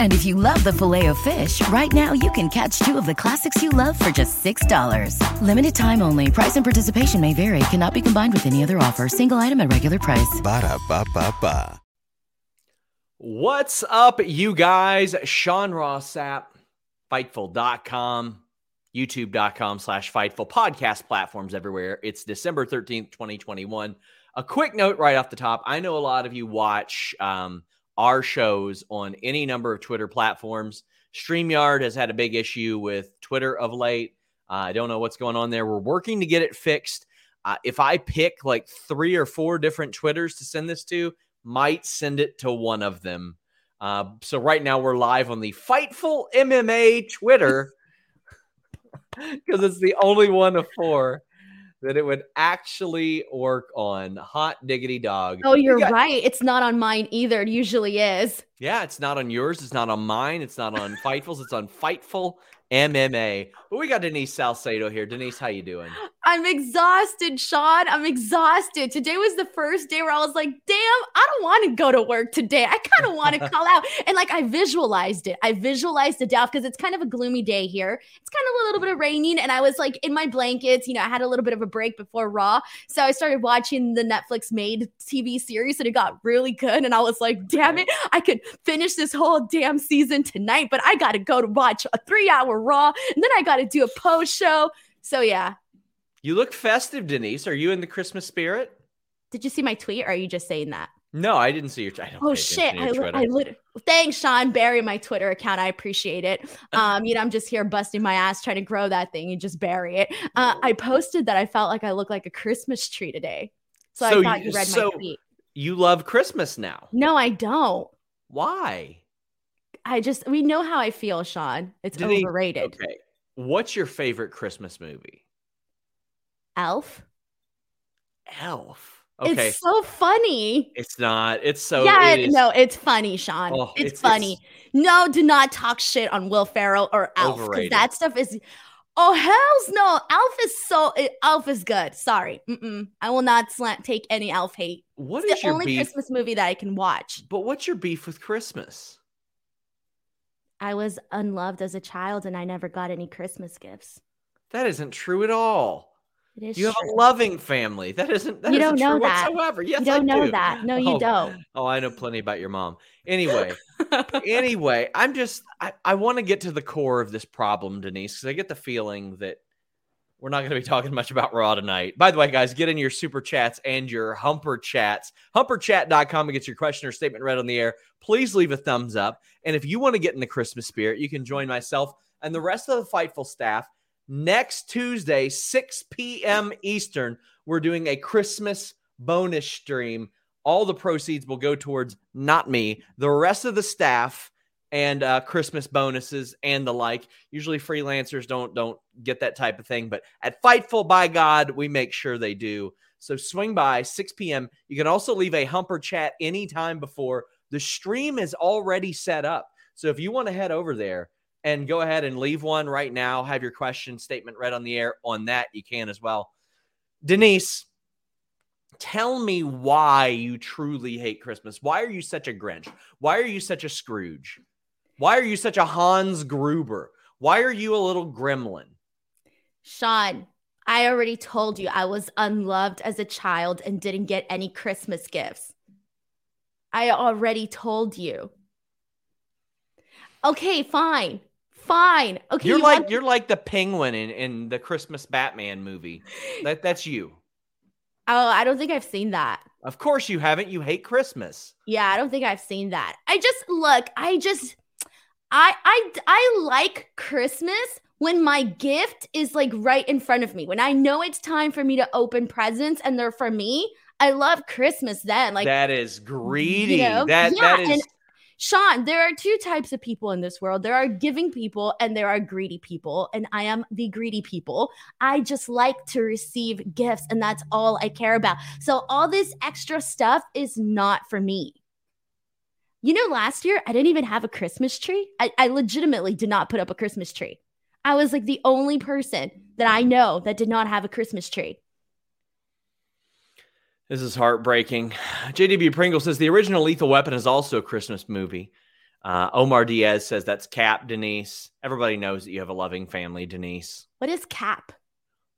And if you love the filet of fish, right now you can catch two of the classics you love for just $6. Limited time only. Price and participation may vary. Cannot be combined with any other offer. Single item at regular price. Ba da ba ba ba. What's up, you guys? Sean Ross Sapp, Fightful.com, YouTube.com slash Fightful, podcast platforms everywhere. It's December 13th, 2021. A quick note right off the top. I know a lot of you watch um, our shows on any number of Twitter platforms. StreamYard has had a big issue with Twitter of late. Uh, I don't know what's going on there. We're working to get it fixed. Uh, if I pick like three or four different Twitters to send this to, might send it to one of them. Uh, so right now we're live on the Fightful MMA Twitter because it's the only one of four that it would actually work on. Hot diggity dog. Oh, you're got- right. It's not on mine either. It usually is. Yeah, it's not on yours. It's not on mine. It's not on Fightful's. It's on Fightful MMA. But we got Denise Salcedo here. Denise, how you doing? I'm exhausted, Sean. I'm exhausted. Today was the first day where I was like, damn, I don't want to go to work today. I kind of want to call out. And like I visualized it. I visualized the doubt because it's kind of a gloomy day here. It's kind of a little bit of raining. And I was like in my blankets, you know, I had a little bit of a break before Raw. So I started watching the Netflix made TV series and it got really good. And I was like, damn it, I could finish this whole damn season tonight, but I got to go to watch a three hour Raw. And then I got to do a post show. So yeah, You look festive, Denise. Are you in the Christmas spirit? Did you see my tweet? Or are you just saying that? No, I didn't see your. I Oh shit! I, li- I lit- thanks, Sean. Bury my Twitter account. I appreciate it. Um, you know, I'm just here busting my ass trying to grow that thing. You just bury it. Uh, I posted that I felt like I look like a Christmas tree today. So, So I thought you- you read so- my tweet. you love Christmas now. No, I don't. Why? I just we know how I feel, Sean. It's overrated. Okay. What's your favorite Christmas movie? Elf. Elf. Okay. It's so funny. It's not. It's so. yeah, it no, it's funny, Sean. Oh, it's, it's- funny. No, do not talk shit on Will Ferrell or Elf because that stuff is. Oh hell's no! Elf is so. it- Elf is good. Sorry, Mm-mm. I will not slant take any Elf hate. What It's is the your only beef? Christmas movie that I can watch. But what's your beef with Christmas? I was unloved as a child, and I never got any Christmas gifts. That isn't true at all. It is. You have true. a loving family. That isn't. That You don't know that. whatsoever. Yes, you don't I know do. that. No, you Oh, don't. Oh, I know plenty about your mom. Anyway, anyway, I'm just I, I want to get to the core of this problem, Denise, because I get the feeling that we're not going to be talking much about Raw tonight. By the way, guys, get in your super chats and your humper chats. Humperchat.com and get your question or statement read on the air. Please leave a thumbs up. And if you want to get in the Christmas spirit, you can join myself and the rest of the Fightful staff next Tuesday, 6 p.m. Eastern. We're doing a Christmas bonus stream. All the proceeds will go towards not me, the rest of the staff and uh, Christmas bonuses and the like. Usually freelancers don't don't get that type of thing, but at Fightful by God, we make sure they do. So swing by 6 p.m. You can also leave a humper chat anytime before. The stream is already set up. So if you want to head over there and go ahead and leave one right now, have your question statement read on the air on that, you can as well. Denise, tell me why you truly hate Christmas. Why are you such a Grinch? Why are you such a Scrooge? Why are you such a Hans Gruber? Why are you a little gremlin? Sean, I already told you I was unloved as a child and didn't get any Christmas gifts. I already told you. Okay, fine. Fine. Okay. You're you like you're like the penguin in, in the Christmas Batman movie. That that's you. Oh, I don't think I've seen that. Of course you haven't. You hate Christmas. Yeah, I don't think I've seen that. I just look, I just I I I like Christmas when my gift is like right in front of me. When I know it's time for me to open presents and they're for me. I love Christmas then. Like that is greedy. know? That Yeah, that is Sean, there are two types of people in this world. There are giving people and there are greedy people. And I am the greedy people. I just like to receive gifts and that's all I care about. So all this extra stuff is not for me. You know, last year I didn't even have a Christmas tree. I, I legitimately did not put up a Christmas tree. I was like the only person that I know that did not have a Christmas tree. This is heartbreaking. JDB Pringle says the original Lethal Weapon is also a Christmas movie. Uh, Omar Diaz says that's Cap, Denise. Everybody knows that you have a loving family, Denise. What is cap?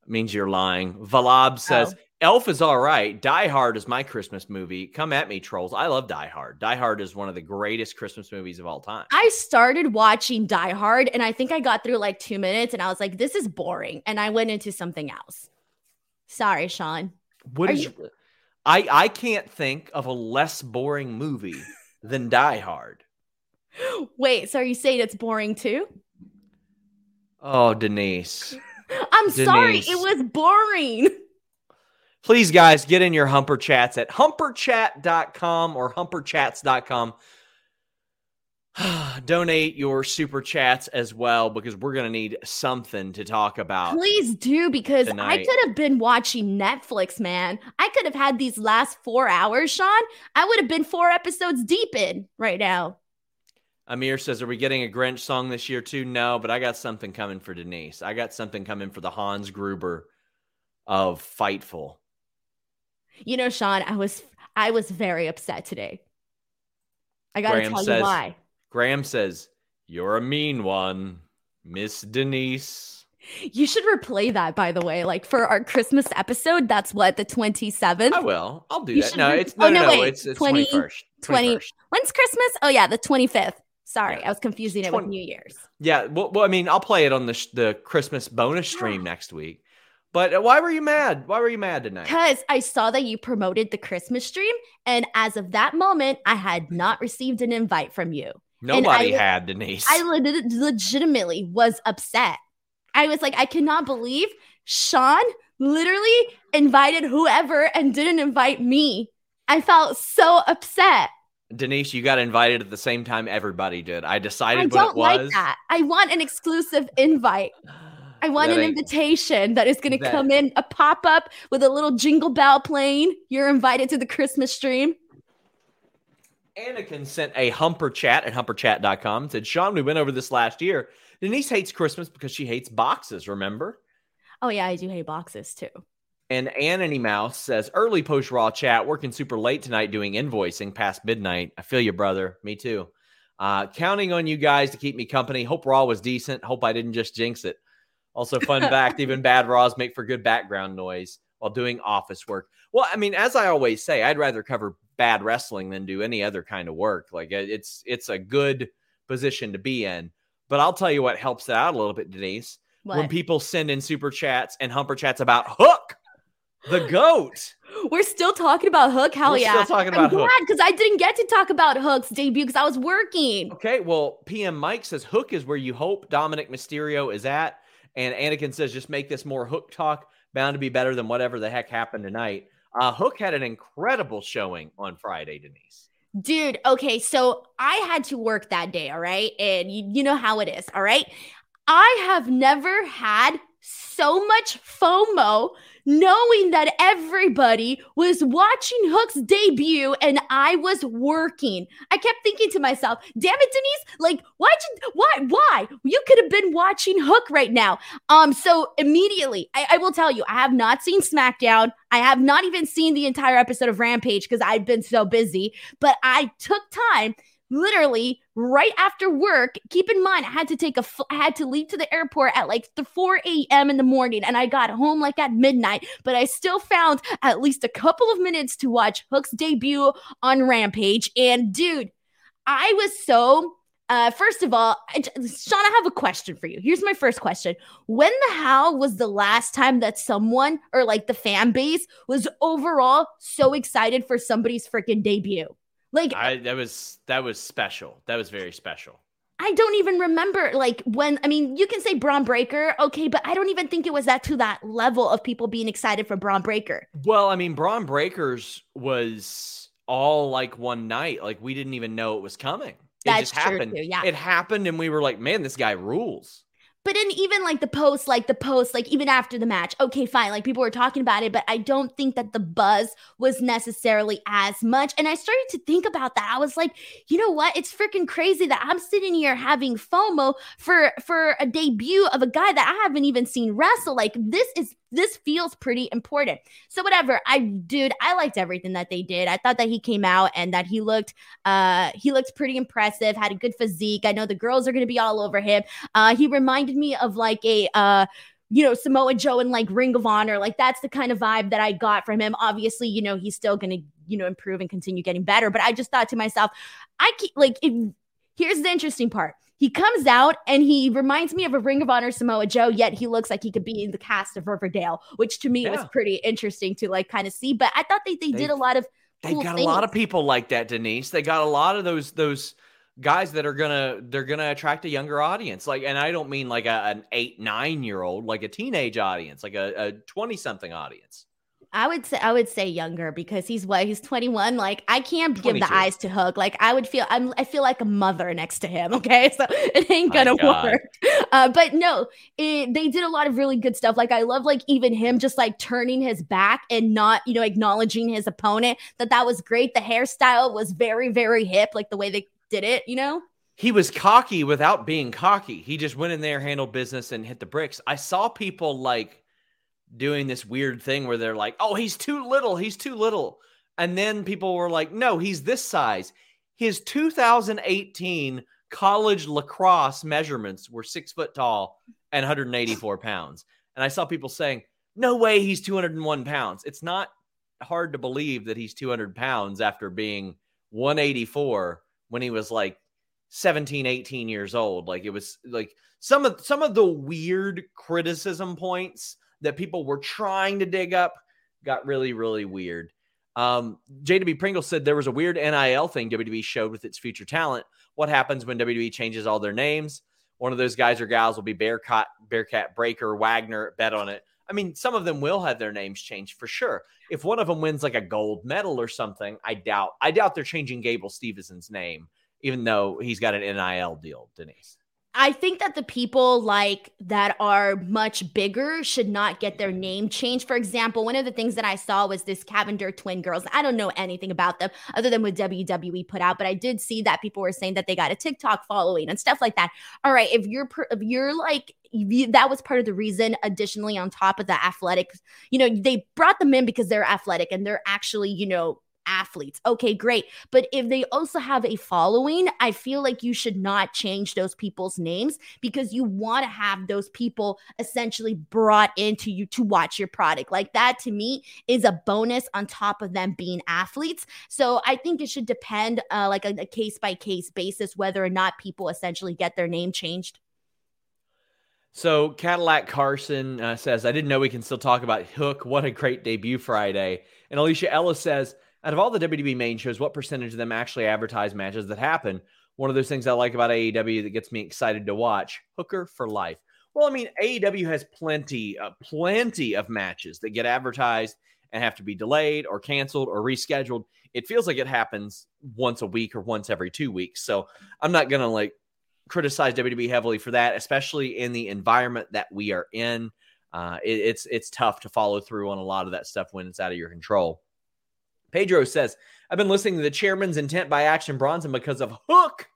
means you're lying. Valab says Oh. Elf is all right. Die Hard is my Christmas movie. Come at me, trolls. I love Die Hard. Die Hard is one of the greatest Christmas movies of all time. I started watching Die Hard and I think I got through like two minutes and I was like, this is boring. And I went into something else. Sorry, Sean. What Are is? I I can't think of a less boring movie than Die Hard. Wait, so are you saying it's boring too? Oh, Denise. I'm sorry, it was boring. Please, guys, get in your Humper Chats at humperchat.com or humperchats.com. Donate your super chats as well because we're going to need something to talk about. Please do because I could have been watching Netflix, man. I could have had these last four hours, Sean. I would have been four episodes deep in right now. Amir says, Are we getting a Grinch song this year too? No, but I got something coming for Denise. I got something coming for the Hans Gruber of Fightful. You know, Sean, I was I was very upset today. I gotta Graham tell says- you why. Graham says, You're a mean one, Miss Denise. You should replay that, by the way. Like for our Christmas episode, that's what the 27th. I will. I'll do You that. No, re- it's Oh, no, no, no, no, it's it's 20 21st. 20 21st. When's Christmas? Oh yeah, the 25th. Sorry, Yeah. I was confusing it with New Year's. Yeah, well, well, I mean, I'll play it on the sh- the Christmas bonus stream next week. But uh, why were you mad? Why were you mad tonight? Because I saw that you promoted the Christmas stream, and as of that moment, I had not received an invite from you. Nobody I- had Denise. I le- legitimately was upset. I was like, I cannot believe Sean literally invited whoever and didn't invite me. I felt so upset. Denise, you got invited at the same time everybody did. I decided I don't it was. like that. I want an exclusive invite. I want That an invitation that is going to come in a pop up with a little jingle bell playing. You're invited to the Christmas stream. Anakin sent a humper chat at humperchat.com and said, Sean, we went over this last year. Denise hates Christmas because she hates boxes, remember? Oh yeah, I do hate boxes too. And Anony Mouse says, early post raw chat, working super late tonight doing invoicing past midnight. I feel you, brother. Me too. Uh, counting on you guys to keep me company. Hope Raw was decent. Hope I didn't just jinx it. Also, fun fact even bad Raws make for good background noise while doing office work. Well, I mean, as I always say, I'd rather cover bad wrestling than do any other kind of work. Like it's it's a good position to be in. But I'll tell you what helps it out a little bit, Denise. What? When people send in super chats and humper chats about Hook, the goat. We're still talking about Hook. Hell We're yeah. still talking I'm about Hook. glad because I didn't get to talk about Hook's debut because I was working. Okay, well, PM Mike says Hook is where you hope Dominik Mysterio is at. And Anakin says just make this more Hook talk, bound to be better than whatever the heck happened tonight. Uh, Hook had an incredible showing on Friday, Denise. Dude, okay, so I had to work that day, all right? And you, you know how it is, all right? I have never had so much FOMO knowing that everybody was watching Hook's debut and I was working. I kept thinking to myself, damn it, Denise, like, you, why, why? You could have been watching Hook right now. Um, so immediately, I, I will tell you, I have not seen SmackDown. I have not even seen the entire episode of Rampage because I've been so busy, but I took time literally right after work. Keep in mind, I had to take a, I had to leave to the airport at like the 4 a.m. in the morning, and I got home like at midnight. But I still found at least a couple of minutes to watch Hook's debut on Rampage. And dude, I was so. Uh, first of all, I, Sean, I have a question for you. Here's my first question: When the hell was the last time that someone or like the fan base was overall so excited for somebody's freaking debut? Like I that was that was special. That was very special. I don't even remember like when I mean you can say Bron Breakker, okay, but I don't even think it was that to that level of people being excited for Bron Breakker. Well, I mean Bron Breakker's was all like one night. Like we didn't even know it was coming. It That's just happened. Too, yeah. It happened and we were like, man, this guy rules. But in even like the post, like the post, like even after the match, okay, fine. Like people were talking about it, but I don't think that the buzz was necessarily as much. And I started to think about that. I was like, you know what? It's freaking crazy that I'm sitting here having FOMO for for a debut of a guy that I haven't even seen wrestle. Like this is this feels pretty important. So whatever, I dude, I liked everything that they did. I thought that he came out and that he looked uh he looked pretty impressive, had a good physique. I know the girls are going to be all over him. Uh he reminded me of like a uh you know, Samoa Joe and like Ring of Honor. Like that's the kind of vibe that I got from him. Obviously, you know, he's still going to, you know, improve and continue getting better, but I just thought to myself, I keep like here's the interesting part he comes out and he reminds me of a Ring of Honor Samoa Joe, yet he looks like he could be in the cast of Riverdale, which to me yeah. was pretty interesting to like kind of see. But I thought they, they, they did a lot of They've got things. a lot of people like that, Denise. They got a lot of those those guys that are gonna they're gonna attract a younger audience. Like, and I don't mean like a, an eight, nine year old, like a teenage audience, like a 20 something audience. I would say I would say younger because he's what he's 21. Like I can't 22. give the eyes to Hook. Like I would feel I'm I feel like a mother next to him. Okay, so it ain't gonna work. Uh, but no, it, they did a lot of really good stuff. Like I love like even him just like turning his back and not you know acknowledging his opponent. That that was great. The hairstyle was very very hip. Like the way they did it. You know he was cocky without being cocky. He just went in there, handled business, and hit the bricks. I saw people like doing this weird thing where they're like, oh, he's too little. He's too little. And then people were like, no, he's this size. His 2018 college lacrosse measurements were six foot tall and 184 pounds. And I saw people saying, no way he's 201 pounds. It's not hard to believe that he's 200 pounds after being 184 when he was like 17, 18 years old. Like it was like some of some of the weird criticism points that people were trying to dig up got really, really weird. Um, JW Pringle said there was a weird NIL thing WWE showed with its future talent. What happens when WWE changes all their names? One of those guys or gals will be Bearcat, Bearcat Breaker, Wagner. Bet on it. I mean, some of them will have their names changed for sure. If one of them wins like a gold medal or something, I doubt. I doubt they're changing Gable Stevenson's name, even though he's got an NIL deal. Denise. I think that the people like that are much bigger should not get their name changed. For example, one of the things that I saw was this Cavinder twin girls. I don't know anything about them other than what WWE put out, but I did see that people were saying that they got a TikTok following and stuff like that. All right, if you're if you're like that was part of the reason additionally on top of the athletic you know they brought them in because they're athletic and they're actually you know athletes. Okay, great. But if they also have a following, I feel like you should not change those people's names because you want to have those people essentially brought into you to watch your product. Like that to me is a bonus on top of them being athletes. So I think it should depend uh, like a case by case basis whether or not people essentially get their name changed. So Cadillac Carson uh, says, I didn't know we can still talk about Hook. What a great debut Friday. And Alicia Ellis says, out of all the WWE main shows, what percentage of them actually advertise matches that happen? One of those things I like about AEW that gets me excited to watch Hooker for life. Well, I mean, AEW has plenty, uh, plenty of matches that get advertised and have to be delayed or canceled or rescheduled. It feels like it happens once a week or once every two weeks. So I'm not going to like criticize WWE heavily for that, especially in the environment that we are in. uh, it, it's it's tough to follow through on a lot of that stuff when it's out of your control. Pedro says, "I've been listening to the Chairman's Intent by Action Bronson because of Hook.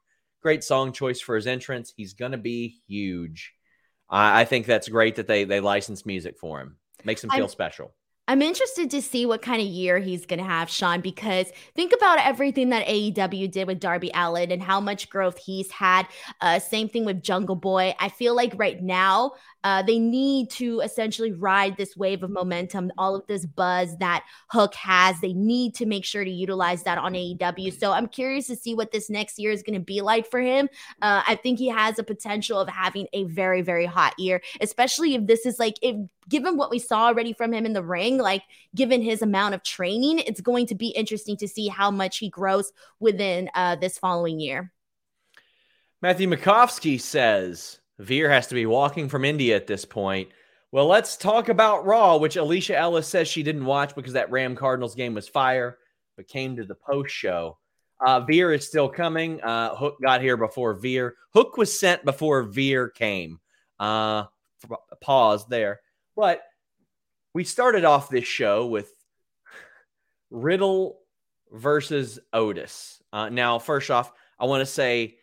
Great song choice for his entrance. He's gonna be huge. I, I think that's great that they they license music for him. Makes him feel I'm- special." I'm interested to see what kind of year he's going to have, Sean, because think about everything that AEW did with Darby Allin and how much growth he's had. Uh, same thing with Jungle Boy. I feel like right now uh, they need to essentially ride this wave of momentum, all of this buzz that Hook has. They need to make sure to utilize that on AEW. So I'm curious to see what this next year is going to be like for him. Uh, I think he has a potential of having a very, very hot year, especially if this is like, if given what we saw already from him in the ring, like given his amount of training, it's going to be interesting to see how much he grows within uh, this following year. Matthew Makovsky says Veer has to be walking from India at this point. Well, let's talk about Raw, which Alicia Ellis says she didn't watch because that Ram Cardinals game was fire, but came to the post show. Uh, Veer is still coming. Uh, Hook got here before Veer. Hook was sent before Veer came. Uh, pause there. But we started off this show with Riddle versus Otis. Uh, now, first off, I want to say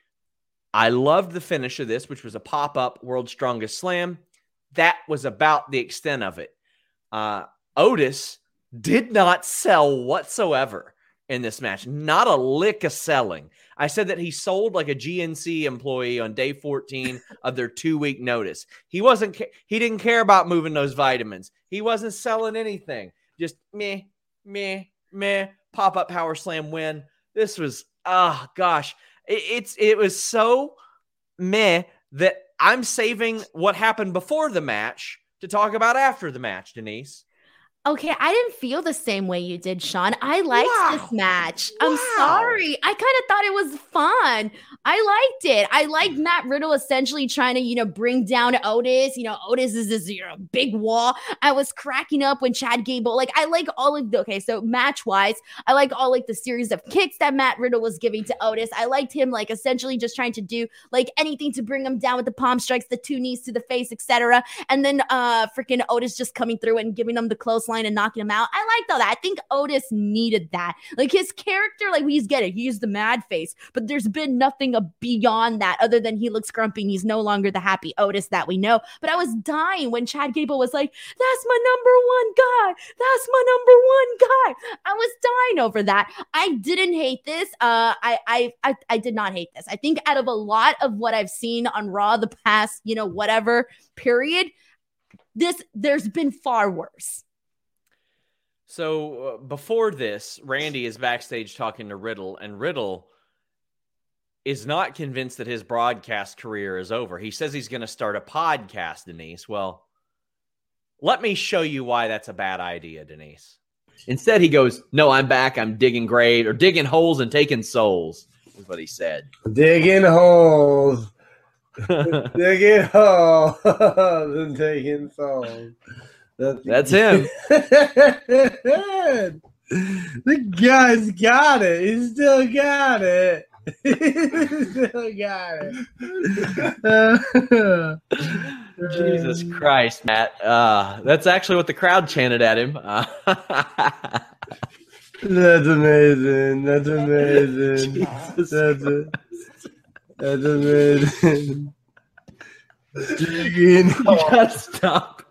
I loved the finish of this, which was a pop up World's Strongest Slam. That was about the extent of it. Uh, Otis did not sell whatsoever in this match, not a lick of selling. I said that he sold like a GNC employee on day 14 of their two week notice. He wasn't, he didn't care about moving those vitamins. He wasn't selling anything. Just meh, meh, meh, pop up power slam win. This was, oh gosh, it, it's, it was so meh that I'm saving what happened before the match to talk about after the match, Denise. Okay, I didn't feel the same way you did, Sean. I liked Wow. this match. I'm sorry. I kind of thought it was fun. I liked it. I liked Matt Riddle essentially trying to, you know, bring down Otis. You know, Otis is this, you know, big wall. I was cracking up when Chad Gable, like, I like all of the, okay, so match wise, I like all like the series of kicks that Matt Riddle was giving to Otis. I liked him, like, essentially just trying to do like anything to bring him down with the palm strikes, the two knees to the face, etc. And then uh freaking Otis just coming through and giving him the clothesline and knocking him out. I liked all that. I think Otis needed that. Like his character, like we get it. He's the mad face, but there's been nothing beyond that other than he looks grumpy and he's no longer the happy Otis that we know. But I was dying when Chad Gable was like, That's my number one guy. That's my number one guy. I was dying over that. I didn't hate this. Uh I I I, I did not hate this. I think out of a lot of what I've seen on Raw the past, you know, whatever period, this there's been far worse. So uh, before this, Randy is backstage talking to Riddle, and Riddle is not convinced that his broadcast career is over. He says he's going to start a podcast, Denise. Well, let me show you why that's a bad idea, Denise. Instead, he goes, No, I'm back. I'm digging grave or digging holes and taking souls, is what he said. Digging holes. Digging holes and taking souls. That's, That's him. the guy's got it. He still got it. he still got it. Jesus Christ, Matt. Uh, that's actually what the crowd chanted at him. Uh, That's amazing. That's amazing. Jesus That's it. That's amazing. Digging You gotta stop.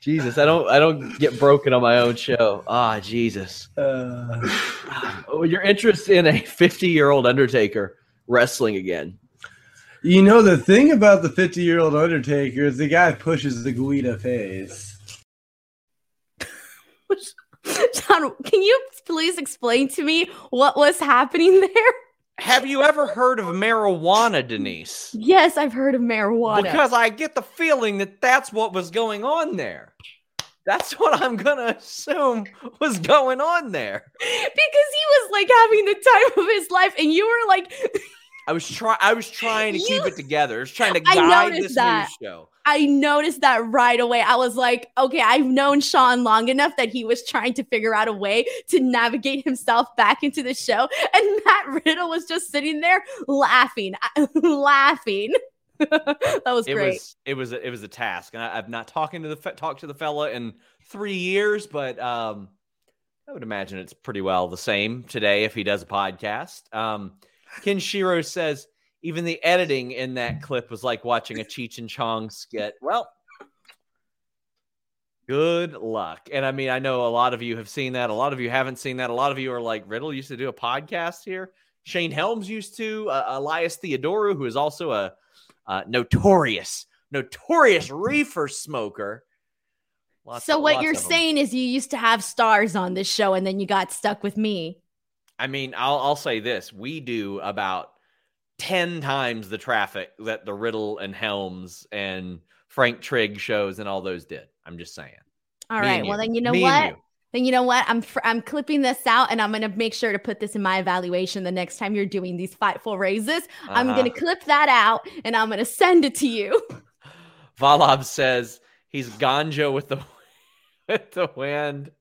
Jesus, I don't I don't get broken on my own show. Ah, Jesus. Uh, Oh, your interest in a 50 year old Undertaker wrestling again. you know the thing about the 50 year old Undertaker is the guy pushes the Guida face. John, can you please explain to me what was happening there? Have you ever heard of marijuana, Denise? Yes, I've heard of marijuana. Because I get the feeling that that's what was going on there. That's what I'm gonna assume was going on there. because he was like having the time of his life, and you were like, I was trying. I was trying to keep it together. I was trying to I guide noticed this that. news show. I noticed that right away. I was like, okay, I've known Sean long enough that he was trying to figure out a way to navigate himself back into the show. And Matt Riddle was just sitting there laughing, laughing. that was it great. was it was a, it was a task, and I, I've not talking to the talked to the fella in three years, but um, I would imagine it's pretty well the same today if he does a podcast. Um, Ken Shiro says even the editing in that clip was like watching a Cheech and Chong skit. Well, good luck. And I mean, I know a lot of you have seen that. A lot of you haven't seen that. A lot of you are like, Riddle used to do a podcast here. Shane Helms used to. Uh, Elias Theodorou, who is also a uh, notorious, notorious reefer smoker. Lots so of- what you're saying is you used to have stars on this show and then you got stuck with me. I mean, I'll I'll say this: we do about ten times the traffic that the Riddle and Helms and Frank Trigg shows and all those did. I'm just saying. All Me right. Well, you. then you know Me what? you. Then you know what? I'm fr- I'm clipping this out and I'm gonna make sure to put this in my evaluation the next time you're doing these fightful raises. I'm Uh-huh. gonna clip that out and I'm gonna send it to you. Valab says he's Ganjo with the with the wind.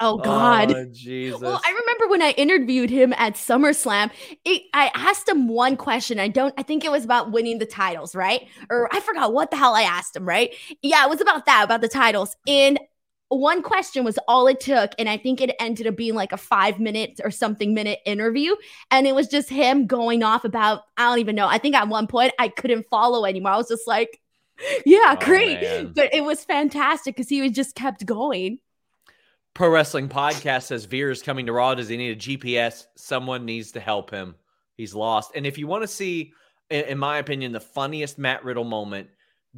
Oh, God. Oh, Jesus. Well, I remember when I interviewed him at SummerSlam, it, I asked him one question. I don't, I think it was about winning the titles, right? Or I forgot what the hell I asked him, right? Yeah, it was about that, about the titles. And one question was all it took. And I think it ended up being like a five minute or something minute interview. And it was just him going off about, I don't even know. I think at one point I couldn't follow anymore. I was just like, yeah, Oh, great. man. But it was fantastic because he was just kept going. Pro Wrestling Podcast says Veer is coming to Raw. Does he need a GPS? Someone needs to help him. He's lost. And if you want to see, in, my opinion, the funniest Matt Riddle moment,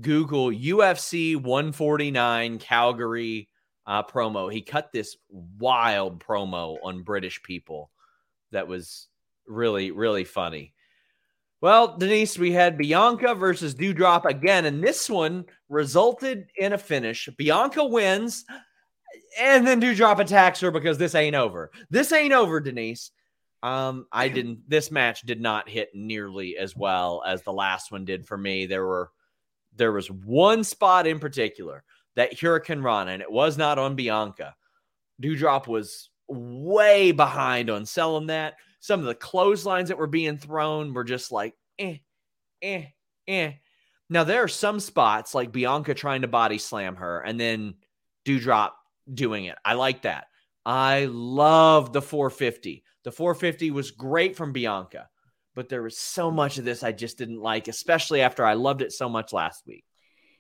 Google UFC 149 Calgary uh, promo. He cut this wild promo on British people that was really, really funny. Well, Denise, we had Bianca versus Doudrop again, and this one resulted in a finish. Bianca wins, and then Doudrop attacks her because this ain't over. This ain't over, Denise. Um, I didn't. This match did not hit nearly as well as the last one did for me. There were, there was one spot in particular that hurricanrana, and it was not on Bianca. Doudrop was way behind on selling that. Some of the clotheslines that were being thrown were just like, eh, eh, eh. Now there are some spots like Bianca trying to body slam her and then Doudrop doing it. I like that. I love the 450. The 450 was great from Bianca, but there was so much of this I just didn't like, especially after I loved it so much last week.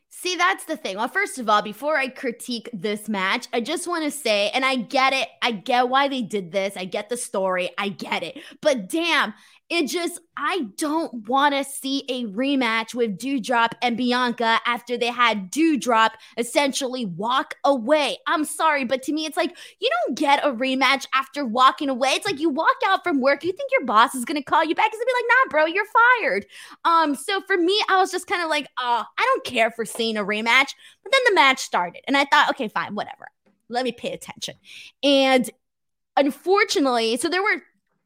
See, that's the thing. Well, first of all, before I critique this match, I just want to say, and I get it. I get why they did this. I get the story. I get it. But damn, it just, I don't want to see a rematch with Doudrop and Bianca after they had Doudrop essentially walk away. I'm sorry, but to me, it's like you don't get a rematch after walking away. It's like you walk out from work, you think your boss is going to call you back. He's going to be like, nah, bro, you're fired. Um, so for me, I was just kind of like, oh, I don't care for seeing a rematch. But then the match started, and I thought, okay, fine, whatever. Let me pay attention. And unfortunately, so there were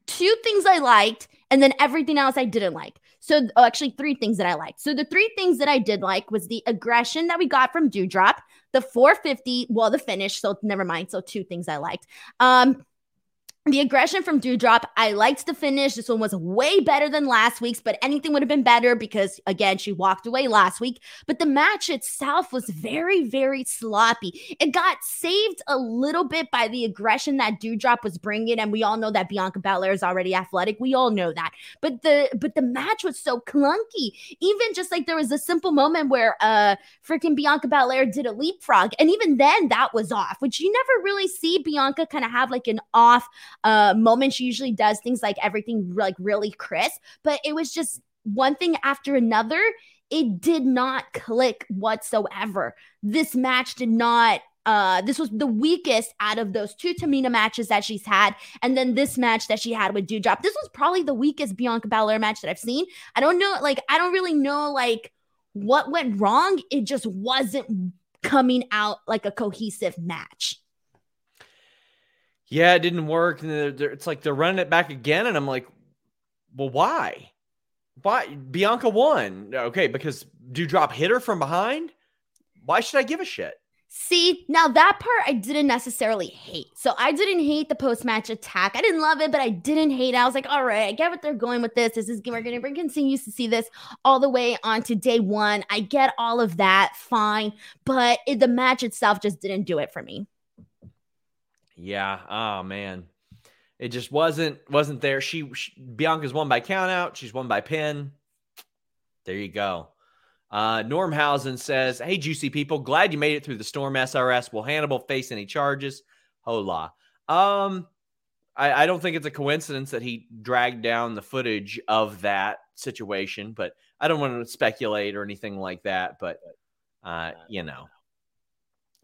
two things I liked, and then everything else I didn't like. So oh, actually, three things that I liked. So the three things that I did like was the aggression that we got from Doudrop, the 450, well, the finish. So never mind. So two things I liked. Um, the aggression from Doudrop, I liked the finish. This one was way better than last week's, but anything would have been better because, again, she walked away last week. But the match itself was very, very sloppy. It got saved a little bit by the aggression that Doudrop was bringing, and we all know that Bianca Belair is already athletic. We all know that. But the but the match was so clunky. Even just like there was a simple moment where uh freaking Bianca Belair did a leapfrog, and even then that was off, which you never really see Bianca kind of have like an off uh moment. She usually does things like everything like really crisp, but it was just one thing after another. It did not click whatsoever. This match did not. Uh, this was the weakest out of those two Tamina matches that she's had, and then this match that she had with Doudrop. This was probably the weakest Bianca Belair match that I've seen. I don't know, like I don't really know like what went wrong. It just wasn't coming out like a cohesive match. Yeah, it didn't work. And they're, they're- it's like they're running it back again. And I'm like, well, why? Why? Bianca won. Okay, because Doudrop hit her from behind. Why should I give a shit? See, now that part I didn't necessarily hate. So I didn't hate the post match attack. I didn't love it, but I didn't hate it. I was like, all right, I get what they're going with this. This is we're gonna bring continues to see this all the way on to day one. I get all of that, fine, but it, the match itself just didn't do it for me. Yeah. Oh man, it just wasn't wasn't there. She, she Bianca's won by countout. She's won by pin. There you go. Uh, Normhausen says, Hey, juicy people, glad you made it through the storm SRS. Will Hannibal face any charges? Hola. Um, I, I, don't think it's a coincidence that he dragged down the footage of that situation, but I don't want to speculate or anything like that. But, uh, you know,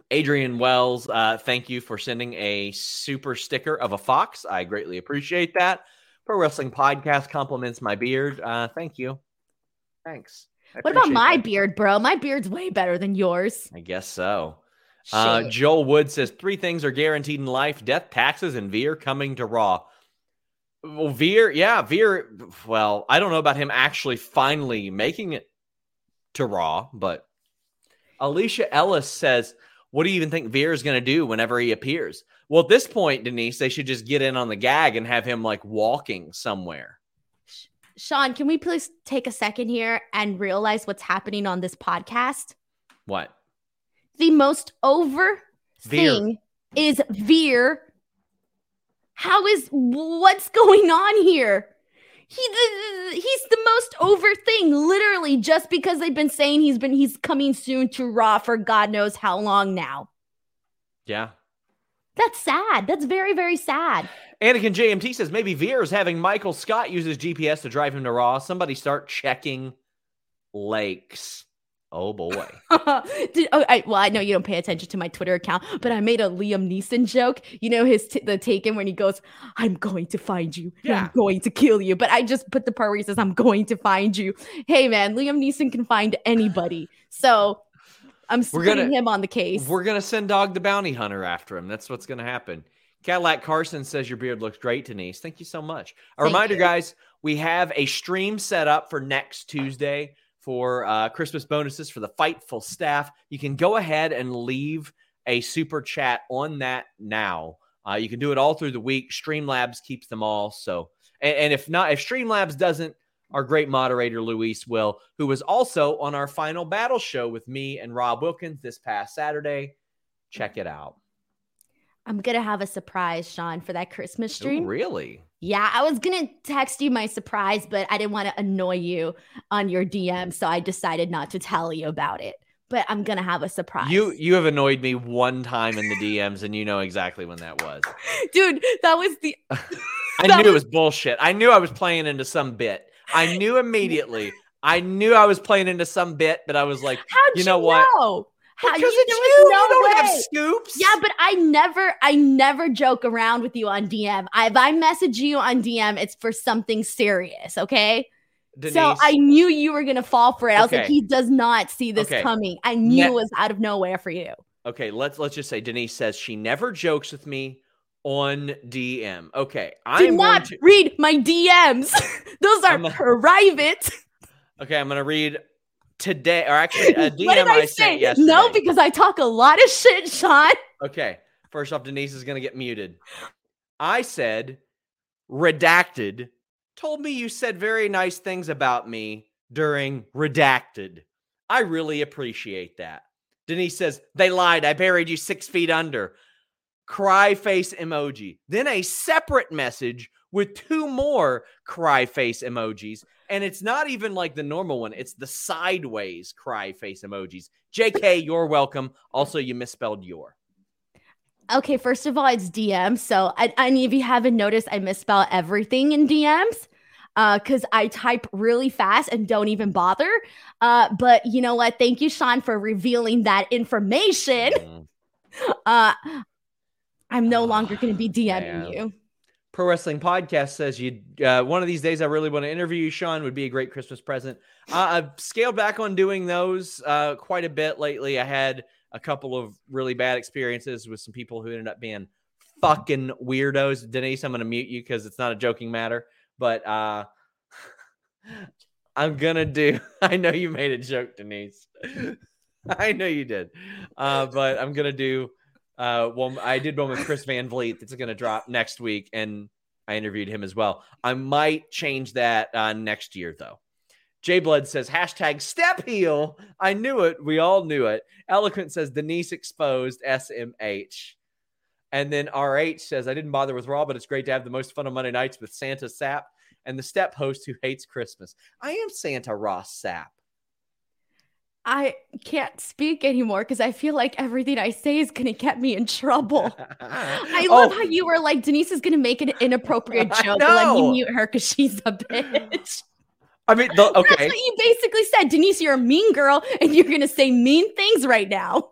Adrian Wells, uh, thank you for sending a super sticker of a fox. I greatly appreciate that. Pro Wrestling Podcast compliments my beard. Uh, thank you. Thanks. What about my that. beard, bro? My beard's way better than yours. I guess so. Uh, Joel Wood says three things are guaranteed in life: death, taxes, and Veer coming to Raw. Well, Veer, yeah, Veer. Well, I don't know about him actually finally making it to Raw, but Alicia Ellis says, "What do you even think Veer is going to do whenever he appears?" Well, at this point, Denise, they should just get in on the gag and have him like walking somewhere. Sean, can we please take a second here and realize what's happening on this podcast? What? The most over Veer. thing is Veer. How is what's going on here? He he's the most over thing, literally, just because they've been saying he's been he's coming soon to Raw for God knows how long now. Yeah, that's sad. That's very very sad. Anakin JMT says maybe Veer is having Michael Scott use his GPS to drive him to Raw. Somebody start checking lakes. Oh boy. Did, oh, I, well, I know you don't pay attention to my Twitter account, but I made a Liam Neeson joke. You know his t- the Taken when he goes, "I'm going to find you. Yeah. I'm going to kill you." But I just put the part where he says, "I'm going to find you." Hey man, Liam Neeson can find anybody. So I'm we're putting gonna, him on the case. We're gonna send Dog the Bounty Hunter after him. That's what's gonna happen. Cadillac Carson says your beard looks great, Denise. Thank you so much. A Thank reminder, you. guys, we have a stream set up for next Tuesday for uh, Christmas bonuses for the Fightful staff. You can go ahead and leave a super chat on that now. Uh, you can do it all through the week. Streamlabs keeps them all. So, and, and if not, if Streamlabs doesn't, our great moderator Luis will, who was also on our final battle show with me and Rob Wilkins this past Saturday. Check it out. I'm gonna have a surprise, Sean, for that Christmas stream. Ooh, really? Yeah, I was gonna text you my surprise, but I didn't want to annoy you on your DM, so I decided not to tell you about it. But I'm gonna have a surprise. You you have annoyed me one time in the DMs, and you know exactly when that was. Dude, that was the. I knew was... it was bullshit. I knew I was playing into some bit. I knew immediately. I knew I was playing into some bit, but I was like, How'd you know you what? Know? How, because you, it's you. No you don't way. have scoops. Yeah, but I never, I never joke around with you on DM. I, if I message you on DM, it's for something serious. Okay. Denise. So I knew you were gonna fall for it. I was like, he does not see this okay. coming. I knew ne- it was out of nowhere for you. Okay, let's let's just say Denise says she never jokes with me on DM. Okay, I'm do not to- read my DMs. Those are a- private. Okay, I'm gonna read today, or actually uh, a DM what did I, I say? yesterday. No, because I talk a lot of shit, Sean. Okay. First off, Denise is gonna get muted. I said redacted told me you said very nice things about me during redacted. I really appreciate that. Denise says, they lied. I buried you six feet under. Cry face emoji. Then a separate message with two more cry face emojis. And it's not even like the normal one, it's the sideways cry face emojis. JK, you're welcome. Also, you misspelled your. Okay, first of all, it's DM. So, I, I mean, you haven't noticed, I misspell everything in DMs because uh, I type really fast and don't even bother. Uh, but you know what? Thank you, Sean, for revealing that information. Mm. Uh, I'm no longer going to be DMing you. Pro Wrestling Podcast says you uh, one of these days I really want to interview you, Sean. Would be a great Christmas present. Uh, I've scaled back on doing those uh, quite a bit lately. I had a couple of really bad experiences with some people who ended up being fucking weirdos. Denise, I'm going to mute you because it's not a joking matter. But uh, I'm gonna do. I know you made a joke, Denise. I know you did. Uh, but I'm gonna do uh one I did one with Chris Van Vliet that's gonna drop next week, and I interviewed him as well. I might change that uh next year though. Jay Blood says hashtag step heel. I knew it. We all knew it. Eloquent says Denise exposed SMH. And then RH says, I didn't bother with Raw, but it's great to have the most fun on Monday nights with Santa Sap and the step host who hates Christmas. I am Santa Ross Sapp. I can't speak anymore because I feel like everything I say is going to get me in trouble. I love Oh, how you were like, Denise is going to make an inappropriate joke. Let me mute her because she's a bitch. I mean, the, That's what you basically said. Denise, you're a mean girl and you're going to say mean things right now.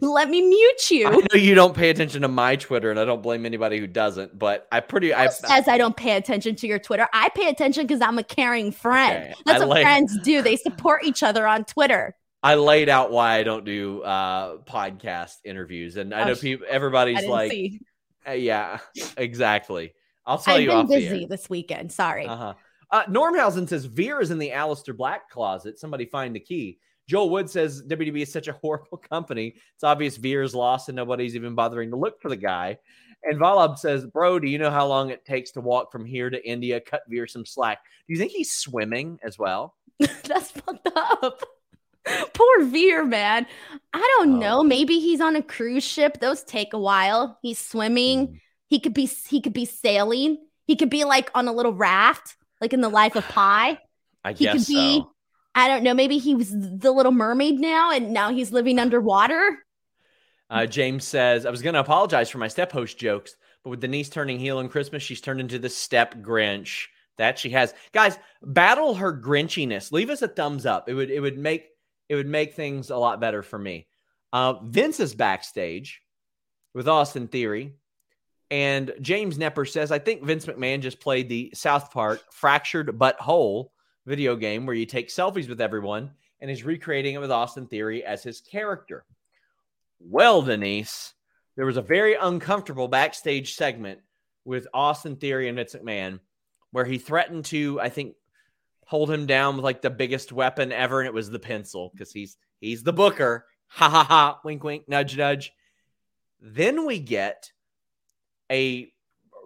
Let me mute you. I know you don't pay attention to my Twitter, and I don't blame anybody who doesn't. But I pretty, I, says I don't pay attention to your Twitter. I pay attention because I'm a caring friend. Okay, That's I what lay- friends do. They support each other on Twitter. I laid out why I don't do uh podcast interviews, and I know people, I everybody's didn't like, see. uh, yeah, exactly. I'll tell you. I've you been off the busy this weekend. Sorry. Uh-huh. Uh, Normhausen says Veer is in the Aleister Black closet. Somebody find the key. Joel Wood says WWE is such a horrible company. It's obvious Veer's lost and nobody's even bothering to look for the guy. And Valab says, Bro, do you know how long it takes to walk from here to India? Cut Veer some slack. Do you think he's swimming as well? That's fucked up. Poor Veer, man. I don't Oh. know. Maybe he's on a cruise ship. Those take a while. He's swimming. He could be he could be sailing. He could be like on a little raft, like in the life of Pi. I He guess could be so. I don't know. Maybe he was the little mermaid now and now he's living underwater. Uh, James says, I was going to apologize for my step host jokes, but with Denise turning heel on Christmas, she's turned into the step Grinch that she has. Guys, battle her Grinchiness. Leave us a thumbs up. It would it would make it would make things a lot better for me. Uh, Vince is backstage with Austin Theory, and James Nepper says, I think Vince McMahon just played the South Park Fractured But Whole video game where you take selfies with everyone and is recreating it with Austin Theory as his character. Well, Denise, there was a very uncomfortable backstage segment with Austin Theory and Vince McMahon where he threatened to, I think, hold him down with like the biggest weapon ever, and it was the pencil because he's he's the booker. Ha ha ha! Wink wink, nudge nudge. Then we get a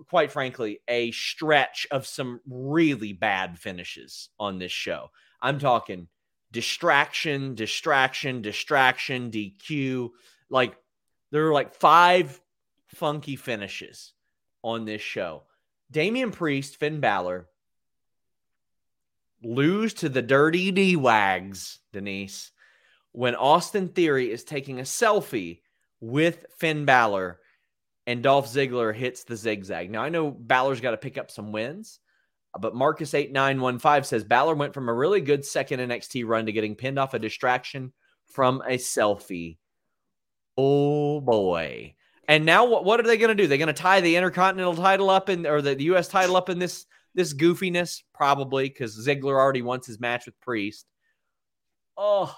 quite frankly a stretch of some really bad finishes on this show. I'm talking distraction, distraction, distraction, DQ. Like there are like five funky finishes on this show. Damian Priest, Finn Balor lose to the dirty D Wags, Denise, when Austin Theory is taking a selfie with Finn Balor and Dolph Ziggler hits the zigzag. Now, I know Balor's got to pick up some wins, but Marcus8915 says Balor went from a really good second NXT run to getting pinned off a distraction from a selfie. Oh boy. And now what, what are they going to do? They're going to tie the Intercontinental title up in or the, the US title up in this this goofiness probably cuz Ziggler already wants his match with Priest. Oh,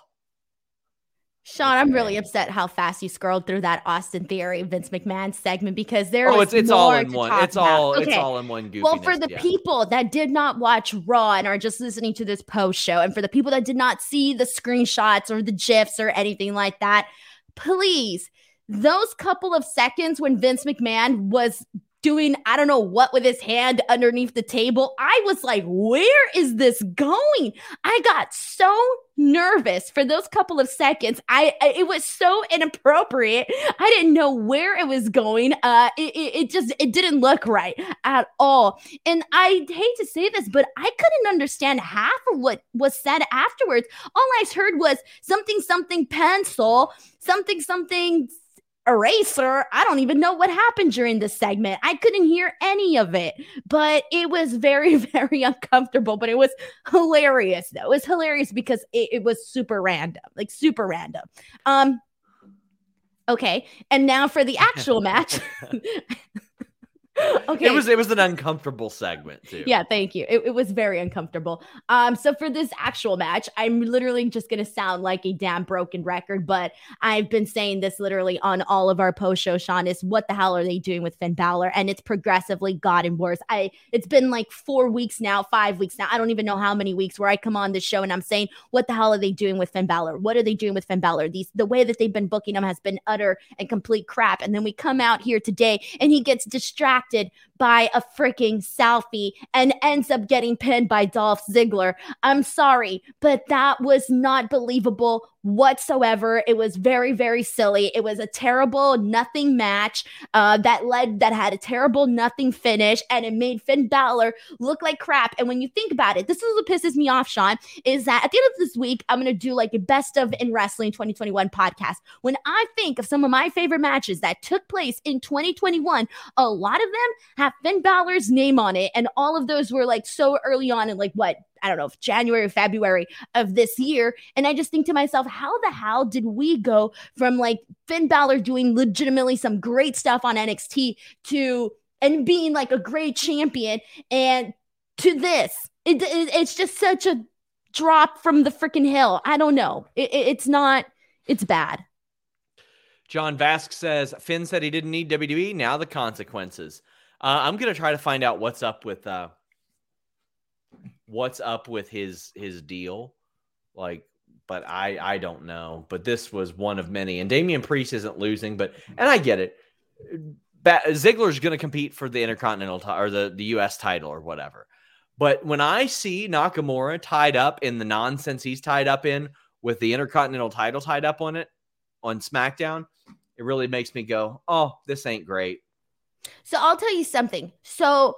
Sean, I'm really upset how fast you scrolled through that Austin Theory Vince McMahon segment because there oh, it's it's all in one. It's all about. it's Okay. all in one goofiness. Well, for the yeah. people that did not watch Raw and are just listening to this post show, and for the people that did not see the screenshots or the GIFs or anything like that, please, those couple of seconds when Vince McMahon was doing, I don't know what with his hand underneath the table, I was like, where is this going? I got so nervous for those couple of seconds. I, I it was so inappropriate. I didn't know where it was going. Uh, it, it, it just it didn't look right at all. And I hate to say this, but I couldn't understand half of what was said afterwards. All I heard was something, something pencil, something, something eraser. I don't even know what happened during this segment. I couldn't hear any of it, but it was very, very uncomfortable. But it was hilarious, though. It was hilarious because it, it was super random, like super random. Um, okay. And now for the actual match. okay. It was it was an uncomfortable segment too. Yeah, thank you. It, it, was very uncomfortable. Um, so for this actual match, I'm literally just gonna sound like a damn broken record, but I've been saying this literally on all of our post show, Sean, is what the hell are they doing with Finn Balor? And it's progressively gotten worse. I it's been like four weeks now, five weeks now. I don't even know how many weeks where I come on the show and I'm saying, what the hell are they doing with Finn Balor? What are they doing with Finn Balor? These the way that they've been booking him has been utter and complete crap. And then we come out here today and he gets distracted did by a freaking selfie and ends up getting pinned by Dolph Ziggler. I'm sorry, but that was not believable whatsoever. It was very, very silly. It was a terrible nothing match uh, that led that had a terrible nothing finish, and it made Finn Balor look like crap. And when you think about it, this is what pisses me off, Sean, is that at the end of this week, I'm gonna do like a best of in wrestling 2021 podcast. When I think of some of my favorite matches that took place in 2021, a lot of them have Finn Balor's name on it, and all of those were like so early on in like what I don't know, January or February of this year. And I just think to myself, how the hell did we go from like Finn Balor doing legitimately some great stuff on NXT to and being like a great champion and to this? It, it, it's just such a drop from the freaking hill. I don't know. It, it's not, it's bad. John Vask says Finn said he didn't need WWE. Now the consequences. Uh, I'm gonna try to find out what's up with uh, what's up with his his deal. Like, but I I don't know. But this was one of many, and Damian Priest isn't losing. But and I get it. Ba- Ziggler's going to compete for the Intercontinental t- or the the U.S. title or whatever. But when I see Nakamura tied up in the nonsense he's tied up in with the Intercontinental title tied up on it on SmackDown, it really makes me go, "Oh, this ain't great." So I'll tell you something. So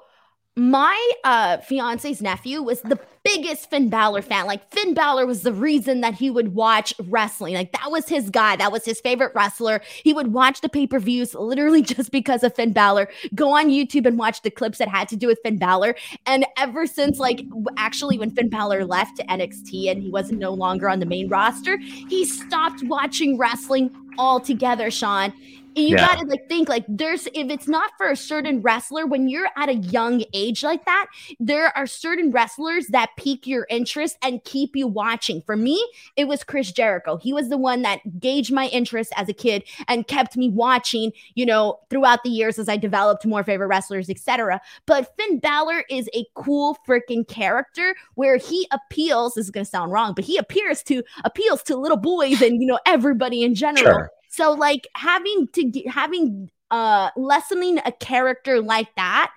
my uh fiance's nephew was the biggest Finn Balor fan. Like Finn Balor was the reason that he would watch wrestling. Like that was his guy. That was his favorite wrestler. He would watch the pay-per-views literally just because of Finn Balor. Go on YouTube and watch the clips that had to do with Finn Balor. And ever since like actually when Finn Balor left to NXT and he wasn't no longer on the main roster, he stopped watching wrestling altogether, Sean you yeah. gotta like think like there's if it's not for a certain wrestler when you're at a young age like that there are certain wrestlers that pique your interest and keep you watching. For me it was chris jericho. He was the one that gauged my interest as a kid and kept me watching you know throughout the years as i developed more favorite wrestlers etc but finn Balor is a cool freaking character where he appeals this is gonna sound wrong but he appears to appeals to little boys and you know everybody in general. Sure so like having to having uh lessening a character like that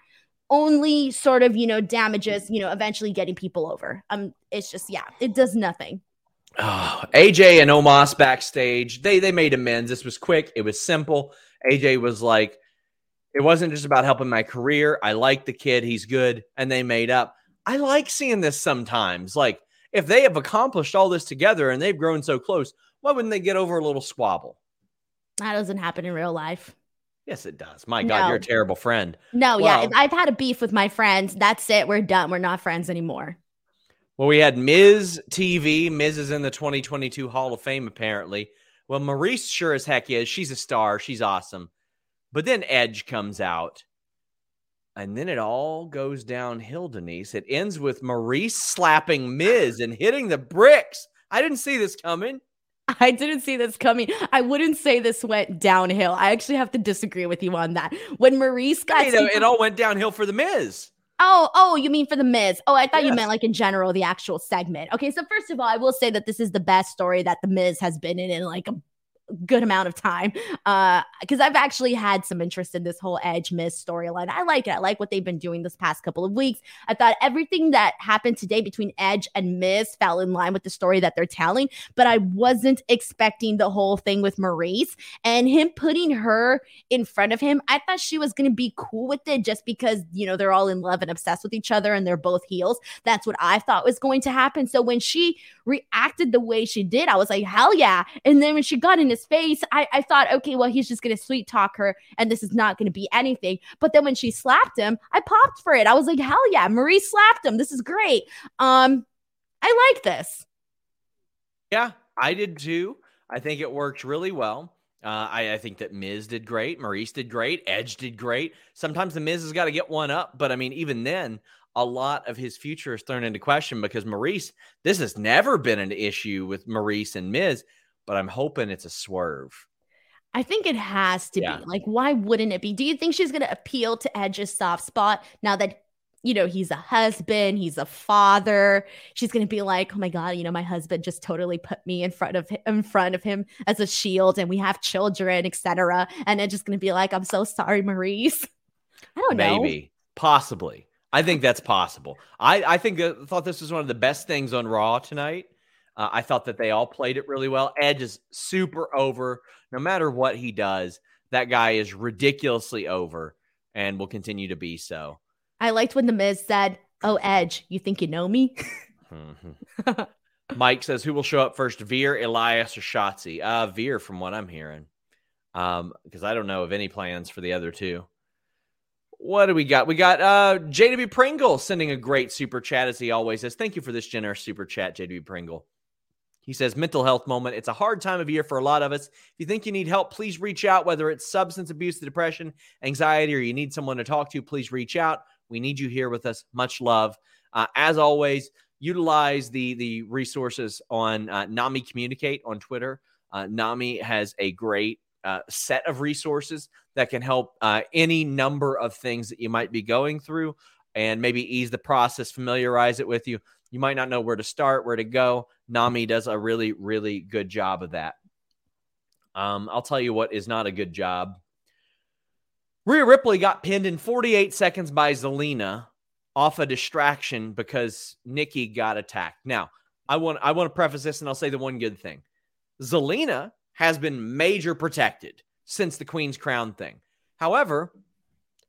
only sort of, you know, damages, you know, eventually getting people over. Um it's just yeah, it does nothing. Oh, AJ and Omos backstage, they they made amends. This was quick, it was simple. AJ was like it wasn't just about helping my career. I like the kid, he's good, and they made up. I like seeing this sometimes. Like if they have accomplished all this together and they've grown so close, why wouldn't they get over a little squabble? That doesn't happen in real life. Yes, it does. My God, no. you're a terrible friend. No, well, yeah. I've had a beef with my friends. That's it. We're done. We're not friends anymore. Well, we had Miz TV. Miz is in the 2022 Hall of Fame, apparently. Well, Maryse sure as heck is. She's a star. She's awesome. But then Edge comes out. And then it all goes downhill, Denise. It ends with Maryse slapping Miz and hitting the bricks. I didn't see this coming. I didn't see this coming. I wouldn't say this went downhill. I actually have to disagree with you on that. When Maryse got, it all went downhill for the Miz. Oh, oh, you mean for the Miz? Oh, I thought yes. you meant like in general the actual segment. Okay, so first of all, I will say that this is the best story that the Miz has been in in like a good amount of time uh because i've actually had some interest in this whole edge Miz storyline. I like it. I like what they've been doing this past couple of weeks. I thought everything that happened today between edge and Miz fell in line with the story that they're telling but i wasn't expecting the whole thing with Maryse and him putting her in front of him. I thought she was going to be cool with it just because you know they're all in love and obsessed with each other and they're both heels. That's what i thought was going to happen. So when she reacted the way she did i was like hell yeah. And then when she got in his face, I, I thought, okay, well, he's just going to sweet talk her and this is not going to be anything. But then when she slapped him, I popped for it. I was like, hell yeah, Maryse slapped him. This is great. Um, I like this. Yeah, I did too. I think it worked really well. Uh, I, I, think that Miz did great, Maryse did great, Edge did great. Sometimes the Miz has got to get one up, but I mean, even then, a lot of his future is thrown into question because Maryse, this has never been an issue with Maryse and Miz, but I'm hoping it's a swerve. I think it has to yeah. be. Like, why wouldn't it be? Do you think she's going to appeal to Edge's soft spot now that you know, he's a husband, he's a father. She's going to be like, "Oh my god, you know, my husband just totally put me in front of him, in front of him as a shield and we have children, etc." And then just going to be like, "I'm so sorry, Maryse." I don't know. Maybe, possibly. I think that's possible. I I think uh, thought this was one of the best things on Raw tonight. Uh, I thought that they all played it really well. Edge is super over. No matter what he does, that guy is ridiculously over and will continue to be so. I liked when the Miz said, "Oh, Edge, you think you know me?" mm-hmm. Mike says, "Who will show up first, Veer, Elias, or Shotzi?" Uh, Veer, from what I'm hearing, um, because I don't know of any plans for the other two. What do we got? We got uh, JW Pringle sending a great super chat as he always says. Thank you for this generous super chat, JW Pringle. He says, mental health moment. It's a hard time of year for a lot of us. If you think you need help, please reach out, whether it's substance abuse, depression, anxiety, or you need someone to talk to, please reach out. We need you here with us. Much love. Uh, as always, utilize the the resources on uh, Nami Communicate on Twitter. Uh, Nami has a great uh, set of resources that can help uh, any number of things that you might be going through and maybe ease the process, familiarize it with you. You might not know where to start, where to go. Nami does a really, really good job of that. Um, I'll tell you what is not a good job Rhea Ripley got pinned in 48 seconds by Zelina off a distraction because Nikki got attacked. Now, I want I want to preface this and I'll say the one good thing. Zelina has been major protected since the Queen's Crown thing. However,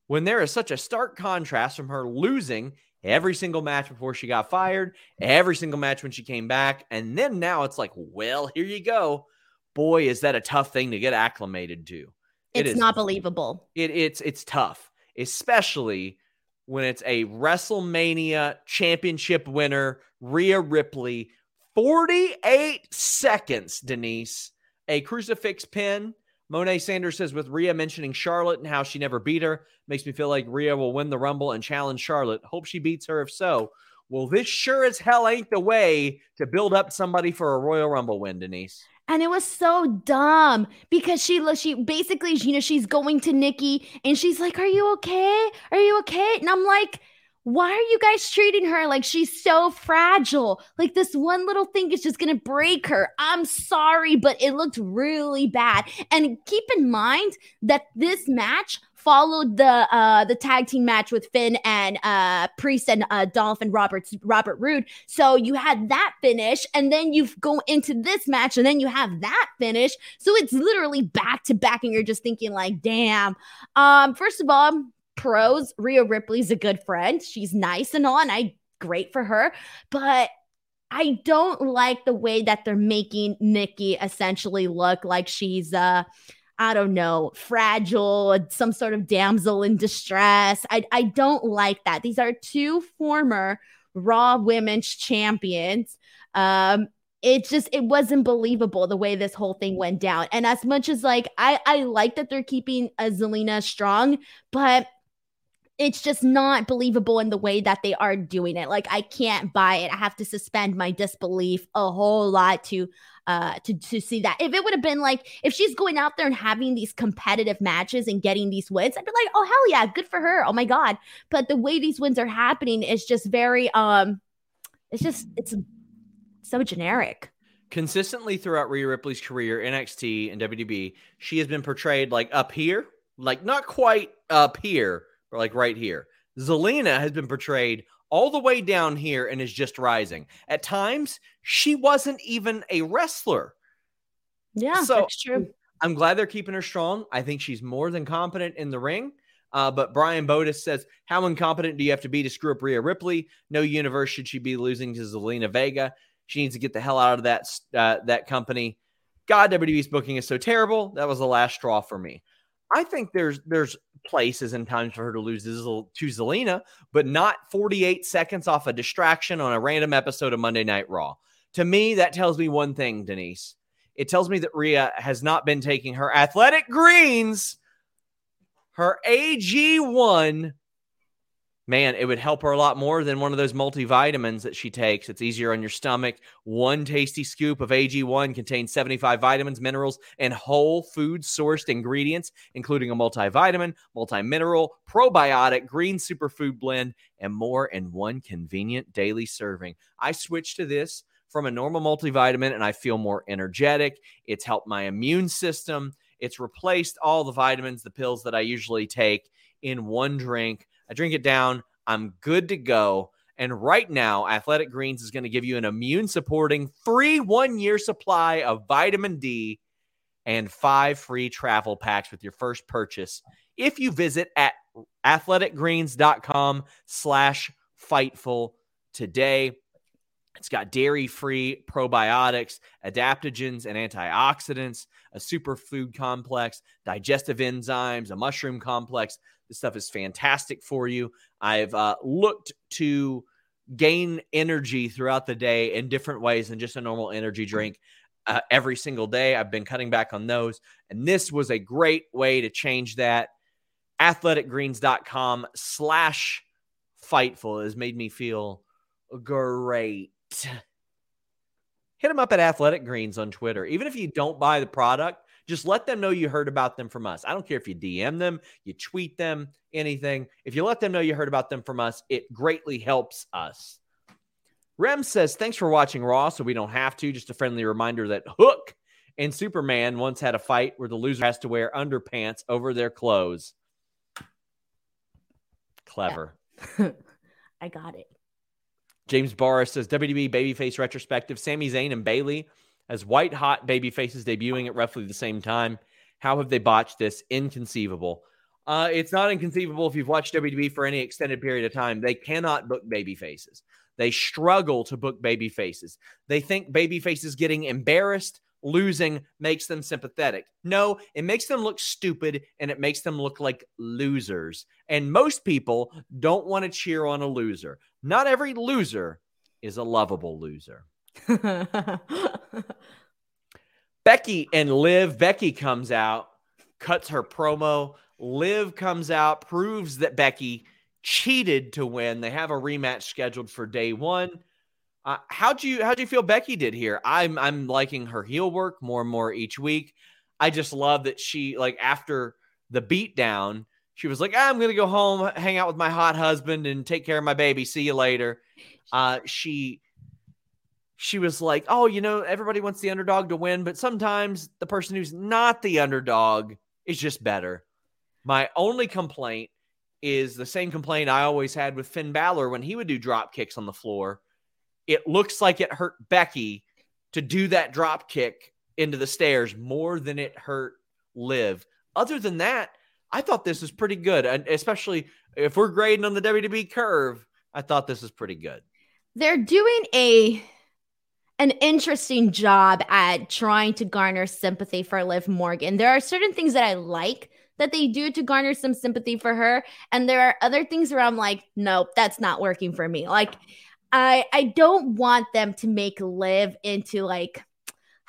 when there is such a stark contrast from her losing every single match before she got fired, every single match when she came back, and then now it's like, well, here you go. Boy, is that a tough thing to get acclimated to. It's it not believable. It, it's it's tough, especially when it's a WrestleMania championship winner, Rhea Ripley. 48 seconds, Denise. A crucifix pin. Monet Sanders says, with Rhea mentioning Charlotte and how she never beat her, makes me feel like Rhea will win the Rumble and challenge Charlotte. Hope she beats her if so. Well, this sure as hell ain't the way to build up somebody for a Royal Rumble win, Denise. And it was so dumb because she she basically you know she's going to Nikki and she's like, "Are you okay? Are you okay?" And I'm like, "Why are you guys treating her like she's so fragile? Like this one little thing is just going to break her." I'm sorry, but it looked really bad. And keep in mind that this match followed the uh the tag team match with Finn and uh Priest and uh Dolph and Roberts Robert Roode. So you had that finish, and then you go into this match, and then you have that finish. So it's literally back to back, and you're just thinking like, damn. Um, first of all, pros, Rhea Ripley's a good friend. She's nice and all, and I great for her, but I don't like the way that they're making Nikki essentially look like she's uh I don't know, fragile, some sort of damsel in distress. I, I don't like that. These are two former Raw Women's champions. Um, it just it wasn't believable the way this whole thing went down. And as much as like I I like that they're keeping a Zelina strong, but it's just not believable in the way that they are doing it. Like I can't buy it. I have to suspend my disbelief a whole lot to uh to to see that. If it would have been like if she's going out there and having these competitive matches and getting these wins, I'd be like, "Oh hell yeah, good for her. Oh my god." But the way these wins are happening is just very um it's just it's so generic. Consistently throughout Rhea Ripley's career, NXT and WWE, she has been portrayed like up here, like not quite up here, like right here. Zelina has been portrayed all the way down here and is just rising. At times, she wasn't even a wrestler. Yeah, so that's true. I'm glad they're keeping her strong. I think she's more than competent in the ring. Uh, but Brian Bodis says, How incompetent do you have to be to screw up Rhea Ripley? No universe should she be losing to Zelina Vega. She needs to get the hell out of that uh, that company. God, WWE's booking is so terrible. That was the last straw for me. I think there's there's places and times for her to lose to Zelina, but not 48 seconds off a distraction on a random episode of Monday Night Raw. To me, that tells me one thing, Denise. It tells me that Rhea has not been taking her athletic greens, her AG1 man, it would help her a lot more than one of those multivitamins that she takes. It's easier on your stomach. One tasty scoop of AG1 contains 75 vitamins, minerals, and whole food sourced ingredients, including a multivitamin, multimineral, probiotic, green superfood blend, and more in one convenient daily serving. I switched to this from a normal multivitamin and I feel more energetic. It's helped my immune system. It's replaced all the vitamins, the pills that I usually take in one drink. I drink it down. I'm good to go. And right now, Athletic Greens is going to give you an immune supporting free one year supply of vitamin D and five free travel packs with your first purchase if you visit at athleticgreens.com slash fightful today. It's got dairy free probiotics, adaptogens, and antioxidants, a superfood complex, digestive enzymes, a mushroom complex. This stuff is fantastic for you. I've uh, looked to gain energy throughout the day in different ways than just a normal energy drink. Uh, every single day, I've been cutting back on those. And this was a great way to change that. Athleticgreens.com slash fightful has made me feel great. Hit them up at Athletic Greens on Twitter. Even if you don't buy the product, just let them know you heard about them from us. I don't care if you DM them, you tweet them, anything. If you let them know you heard about them from us, it greatly helps us. Rem says, Thanks for watching Raw, so we don't have to. Just a friendly reminder that Hook and Superman once had a fight where the loser has to wear underpants over their clothes. Clever. I got it. James Barr says WWE babyface retrospective. Sami Zayn and Bayley as white hot baby faces debuting at roughly the same time. How have they botched this? Inconceivable. Uh, it's not inconceivable if you've watched WWE for any extended period of time. They cannot book baby faces. They struggle to book baby faces. They think baby faces getting embarrassed, losing makes them sympathetic. No, it makes them look stupid and it makes them look like losers. And most people don't want to cheer on a loser. Not every loser is a lovable loser. Becky and Liv. Becky comes out, cuts her promo. Liv comes out, proves that Becky cheated to win. They have a rematch scheduled for day one. Uh, how do you how'd you feel Becky did here? I'm I'm liking her heel work more and more each week. I just love that she like after the beatdown, she was like, I'm gonna go home, hang out with my hot husband, and take care of my baby. See you later. Uh, she she was like, Oh, you know, everybody wants the underdog to win, but sometimes the person who's not the underdog is just better. My only complaint is the same complaint I always had with Finn Balor when he would do drop kicks on the floor. It looks like it hurt Becky to do that drop kick into the stairs more than it hurt Liv. Other than that, I thought this was pretty good, and especially if we're grading on the WWE curve, I thought this was pretty good. They're doing a an interesting job at trying to garner sympathy for Liv Morgan. There are certain things that I like that they do to garner some sympathy for her, and there are other things where I'm like, nope, that's not working for me. Like, I I don't want them to make Liv into like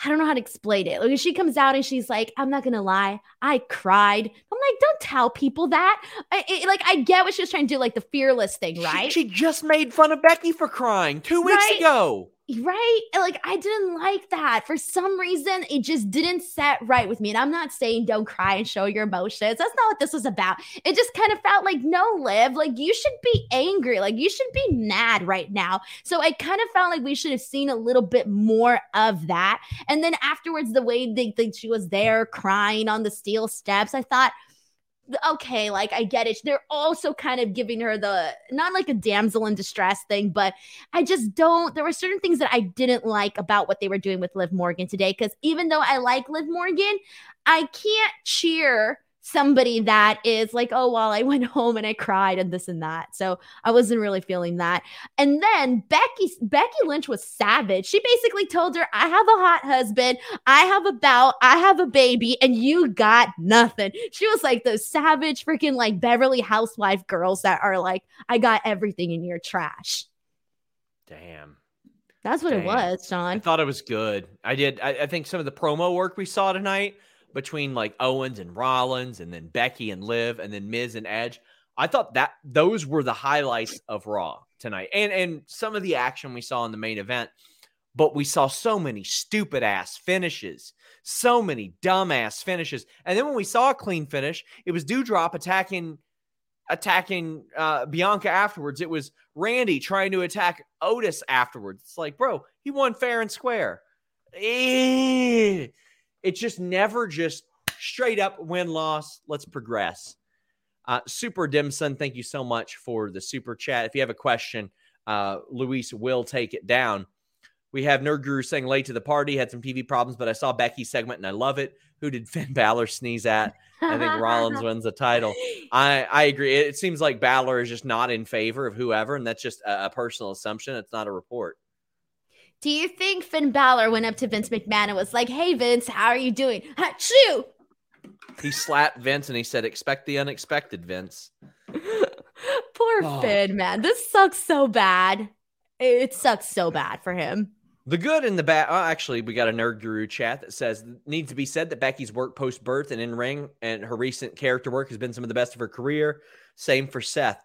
I don't know how to explain it. Like she comes out and she's like, "I'm not gonna lie, I cried." I'm like, "Don't tell people that." I, it, like I get what she was trying to do, like the fearless thing, right? She, she just made fun of Becky for crying two weeks Right. ago. Right? Like I didn't like that. For some reason, it just didn't set right with me. And I'm not saying don't cry and show your emotions. That's not what this was about. It just kind of felt like no, live like you should be angry. Like you should be mad right now. So I kind of felt like we should have seen a little bit more of that. And then afterwards, the way they think she was there crying on the steel steps, I thought, okay, like I get it. They're also kind of giving her the not like a damsel in distress thing, but I just don't. There were certain things that I didn't like about what they were doing with Liv Morgan today. Because even though I like Liv Morgan, I can't cheer somebody that is like, oh, well, I went home and I cried and this and that. So I wasn't really feeling that. And then Becky Becky Lynch was savage. She basically told her, I have a hot husband, I have a bout, I have a baby, and you got nothing. She was like those savage freaking like Beverly Housewife girls that are like, I got everything in your trash. Damn. That's what it was, I Sean. thought it was good. I did. I, I think some of the promo work we saw tonight between like Owens and Rollins, and then Becky and Liv, and then Miz and Edge. I thought that those were the highlights of Raw tonight, and and some of the action we saw in the main event. But we saw so many stupid ass finishes, so many dumb ass finishes, and then when we saw a clean finish, it was Doudrop attacking attacking uh, Bianca afterwards. It was Randy trying to attack Otis afterwards. It's like, bro, he won fair and square. Eh. It just never just straight up win loss. Let's progress. Uh, super Dimson, thank you so much for the super chat. If you have a question, uh, Luis will take it down. We have Nerd Guru saying late to the party, had some TV problems, but I saw Becky's segment and I love it. Who did Finn Balor sneeze at? I think Rollins wins the title. I, I agree. It, it seems like Balor is just not in favor of whoever, and that's just a, a personal assumption. It's not a report. Do you think Finn Balor went up to Vince McMahon and was like, "Hey Vince, how are you doing?" Achoo! He slapped Vince and he said, "Expect the unexpected, Vince." Poor Oh. Finn, man. This sucks so bad. It sucks so bad for him. The good and the bad. Oh, actually, we got a nerd guru chat that says needs to be said that Becky's work post birth and in ring and her recent character work has been some of the best of her career. Same for Seth.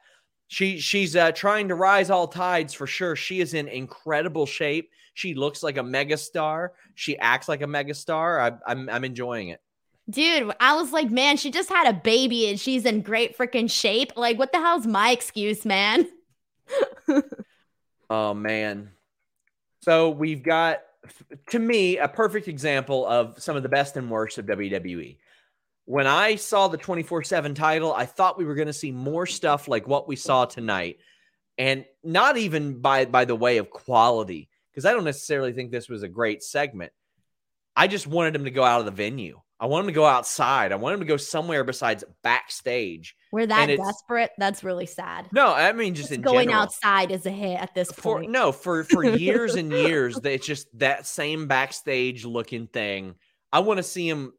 She she's uh, trying to rise all tides for sure. She is in incredible shape. She looks like a megastar. She acts like a megastar. I, I'm I'm enjoying it. Dude, I was like, man, she just had a baby and she's in great freaking shape. Like, what the hell's my excuse, man? Oh man. So we've got to me a perfect example of some of the best and worst of WWE. When I saw the 24/7 title, I thought we were going to see more stuff like what we saw tonight and not even by by the way of quality because I don't necessarily think this was a great segment. I just wanted him to go out of the venue. I want him to go outside. I want him to go somewhere besides backstage. We're that desperate. That's really sad. No, I mean just Just in going general. outside is a hit at this for point. no for for years and years it's just that same backstage looking thing i want to see him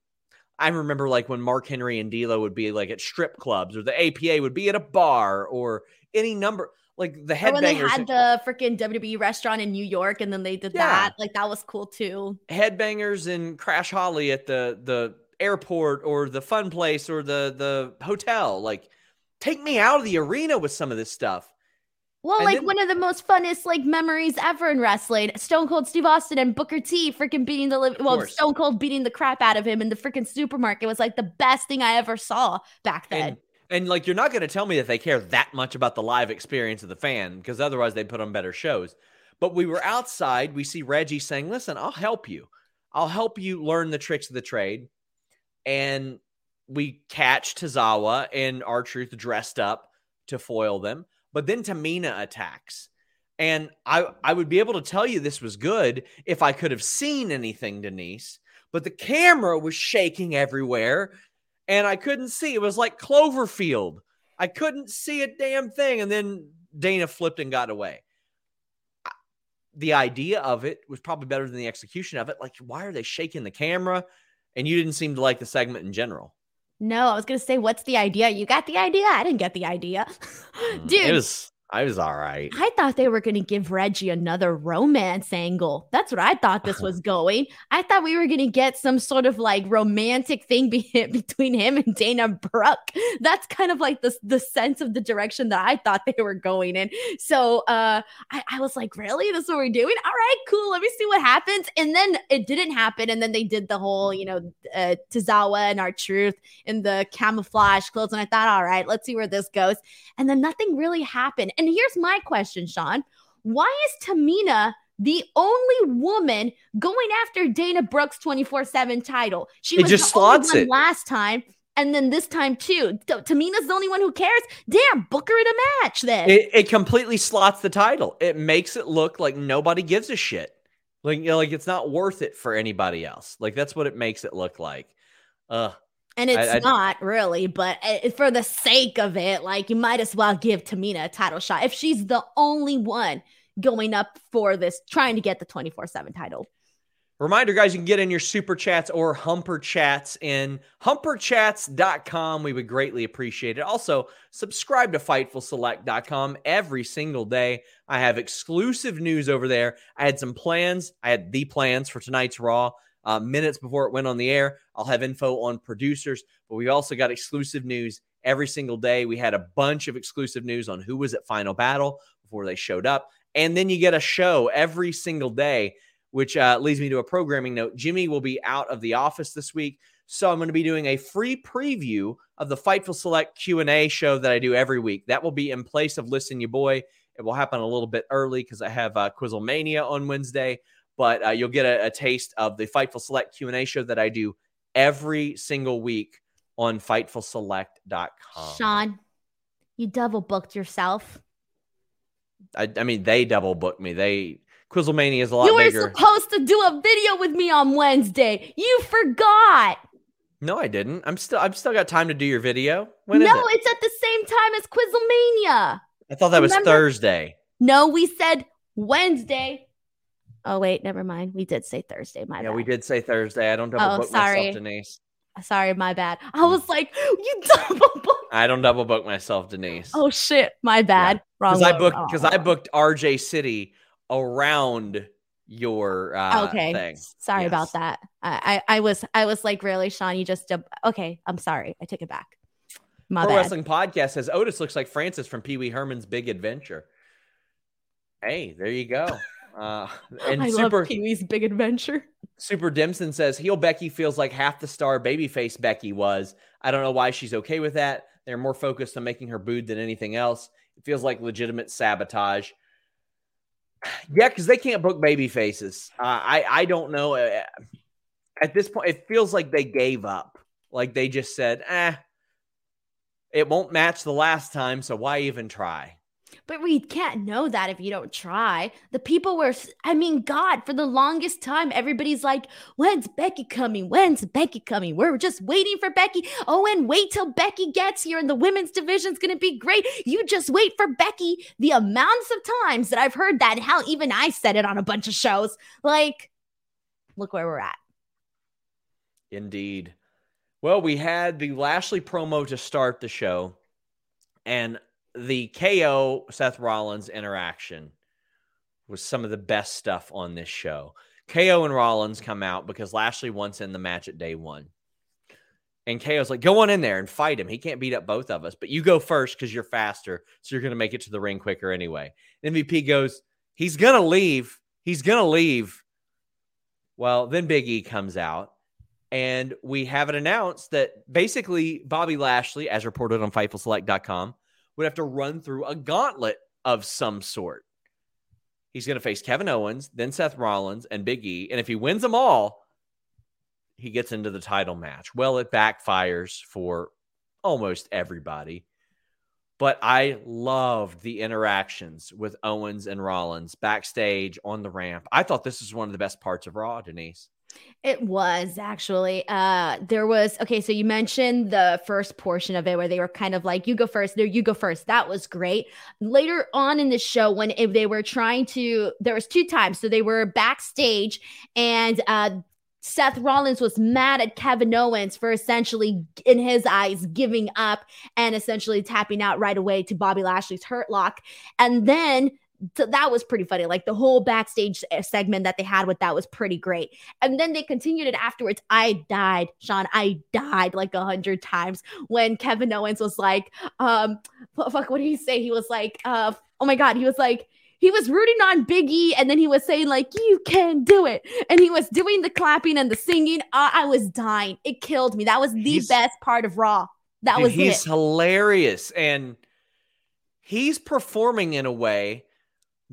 i remember like when mark henry and D'Lo would be like at strip clubs or the apa would be at a bar or any number like the Or when they had the freaking WWE restaurant in New York and then they did Yeah. that. Like that was cool too. headbangers and crash holly at the the airport or the fun place or the the hotel like take me out of the arena with some of this stuff Well, And like then- one of the most funnest like memories ever in wrestling. Stone Cold Steve Austin and Booker T freaking beating the li- well, course. Stone Cold beating the crap out of him in the freaking supermarket was like the best thing I ever saw back then. And, and like you're not going to tell me that they care that much about the live experience of the fan because otherwise they'd put on better shows. But we were outside. We see Reggie saying, "Listen, I'll help you. I'll help you learn the tricks of the trade." And we catch Tozawa and R-Truth dressed up to foil them. But then Tamina attacks. And I, I would be able to tell you this was good if I could have seen anything, Denise. But the camera was shaking everywhere and I couldn't see. It was like Cloverfield. I couldn't see a damn thing. And then Dana flipped and got away. The idea of it was probably better than the execution of it. Like, why are they shaking the camera? And you didn't seem to like the segment in general. No, I was gonna say, what's the idea? You got the idea? I didn't get the idea. Dude, it was I was all right. I thought they were going to give Reggie another romance angle. That's what I thought this was going. I thought we were going to get some sort of like romantic thing be- between him and Dana Brooke. That's kind of like the, the sense of the direction that I thought they were going in. So uh, I, I was like, really? This is what we're doing? All right, cool. Let me see what happens. And then it didn't happen. And then they did the whole, you know, uh, Tozawa and R-Truth in the camouflage clothes. And I thought, all right, let's see where this goes. And then nothing really happened. And here's my question, Sean. Why is Tamina the only woman going after Dana Brooke's 24 7 title? She It was just the only slots one it. last time. And then this time too. T- Tamina's the only one who cares. Damn, book her in a match then. It, it completely slots the title. It makes it look like nobody gives a shit. Like, you know, like it's not worth it for anybody else. Like that's what it makes it look like. Uh and it's I- I- not really, but uh, for the sake of it, like you might as well give Tamina a title shot if she's the only one going up for this, trying to get the 24 7 title. Reminder, guys, you can get in your super chats or humper chats in humperchats.com. We would greatly appreciate it. Also, subscribe to fightfulselect.com every single day. I have exclusive news over there. I had some plans. I had the plans for tonight's Raw uh, minutes before it went on the air. I'll have info on producers, but we also got exclusive news every single day. We had a bunch of exclusive news on who was at Final Battle before they showed up. And then you get a show every single day which uh, leads me to a programming note. Jimmy will be out of the office this week, so I'm going to be doing a free preview of the Fightful Select Q&A show that I do every week. That will be in place of Listen You Boy. It will happen a little bit early because I have uh, Quizzlemania on Wednesday, but uh, you'll get a, a taste of the Fightful Select Q&A show that I do every single week on FightfulSelect.com. Sean, you double booked yourself. I, I mean, they double booked me. They Quizzlemania is a lot bigger. you were bigger. supposed to do a video with me on Wednesday. You forgot. No, I didn't. I'm still I've still got time to do your video. When no, is it? it's at the same time as Quizzlemania. I thought that was Thursday. No, we said Wednesday. Oh wait, never mind. We did say Thursday. My bad. yeah, bad. we did say Thursday. I don't double Oh, book sorry. myself, Denise. Sorry, my bad. I was like, you double booked. I don't double book myself, Denise. Oh shit, my bad. Wrong. because I booked because I booked RJ City around your uh, okay. thing. Sorry Yes. about that. I, I I was I was like, really, Sean? You just dub- okay? I'm sorry. I take it back. My Pro bad. Wrestling Podcast says Otis looks like Francis from Pee Wee Herman's Big Adventure. Hey, there you go. Uh, and I super love Pee Wee's Big Adventure. Super Dimson says heel Becky feels like half the star babyface Becky was. I don't know why she's okay with that. They're more focused on making her booed than anything else. It feels like legitimate sabotage. Yeah, because they can't book baby faces. Uh, I I don't know. Uh, At this point, it feels like they gave up. Like they just said, "Eh, it won't match the last time, so why even try?" But we can't know that if you don't try. The people were, I mean, God, for the longest time, everybody's like, when's Becky coming? When's Becky coming? We're just waiting for Becky. Oh, and wait till Becky gets here and the women's division's going to be great. You just wait for Becky. The amounts of times that I've heard that, hell, even I said it on a bunch of shows. Like, look where we're at. Indeed. Well, we had the Lashley promo to start the show, and the KO Seth Rollins interaction was some of the best stuff on this show. KO and Rollins come out because Lashley wants in the match at day one. And KO's like, go on in there and fight him. He can't beat up both of us, but you go first because you're faster. So you're going to make it to the ring quicker anyway. MVP goes, he's going to leave. He's going to leave. Well, then Big E comes out and we have it announced that basically Bobby Lashley, as reported on FightfulSelect.com, would have to run through a gauntlet of some sort. He's going to face Kevin Owens, then Seth Rollins, and Big E. And if he wins them all, he gets into the title match. Well, it backfires for almost everybody. But I loved the interactions with Owens and Rollins backstage on the ramp. I thought this was one of the best parts of Raw, Denise. It was actually. Uh there was okay, so you mentioned the first portion of it where they were kind of like, you go first, there you go first. That was great. Later on in the show, when if they were trying to, there was two times. So they were backstage and uh Seth Rollins was mad at Kevin Owens for essentially, in his eyes, giving up and essentially tapping out right away to Bobby Lashley's hurt lock. And then so that was pretty funny. Like the whole backstage uh, segment that they had with that was pretty great. And then they continued it afterwards. I died, Sean. I died like a hundred times when Kevin Owens was like, um, fu- fuck, what did he say? He was like, uh, oh my God, he was like, he was rooting on Big E, and then he was saying, like, you can do it. And he was doing the clapping and the singing. I, I was dying. It killed me. That was the He's- best part of Raw. That Dude, was he's it. hilarious and he's performing in a way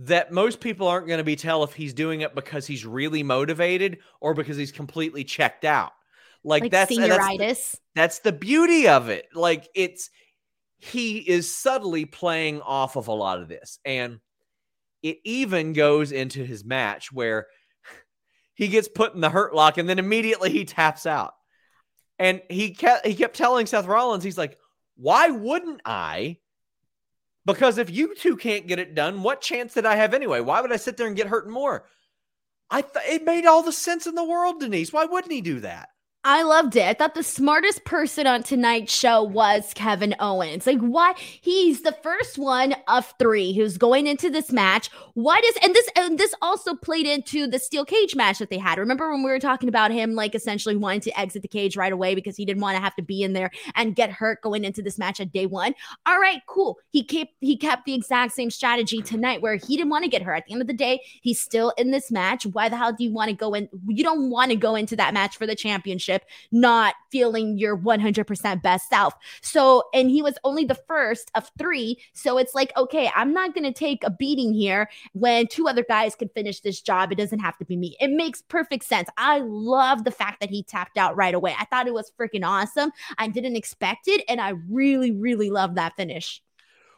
that most people aren't going to be tell if he's doing it because he's really motivated or because he's completely checked out. Like, Like that's that's the, senioritis. that's the beauty of it. Like it's he is subtly playing off of a lot of this and it even goes into his match where he gets put in the hurt lock and then immediately he taps out. And he kept he kept telling Seth Rollins, he's like, why wouldn't I? Because if you two can't get it done, what chance did I have anyway? Why would I sit there and get hurt more? I th- it made all the sense in the world, Denise. Why wouldn't he do that? I loved it. I thought the smartest person on tonight's show was Kevin Owens. Like, why? He's the first one of three who's going into this match. Why does and this and this also played into the steel cage match that they had? Remember when we were talking about him like essentially wanting to exit the cage right away because he didn't want to have to be in there and get hurt going into this match at day one. All right, cool. He kept he kept the exact same strategy tonight where he didn't want to get hurt. At the end of the day, he's still in this match. Why the hell do you want to go in? You don't want to go into that match for the championship relationship, not feeling your 100% best self. So, and he was only the first of three. So it's like, okay, I'm not going to take a beating here when two other guys can finish this job. It doesn't have to be me. It makes perfect sense. I love the fact that he tapped out right away. I thought it was freaking awesome. I didn't expect it. And I really, really love that finish.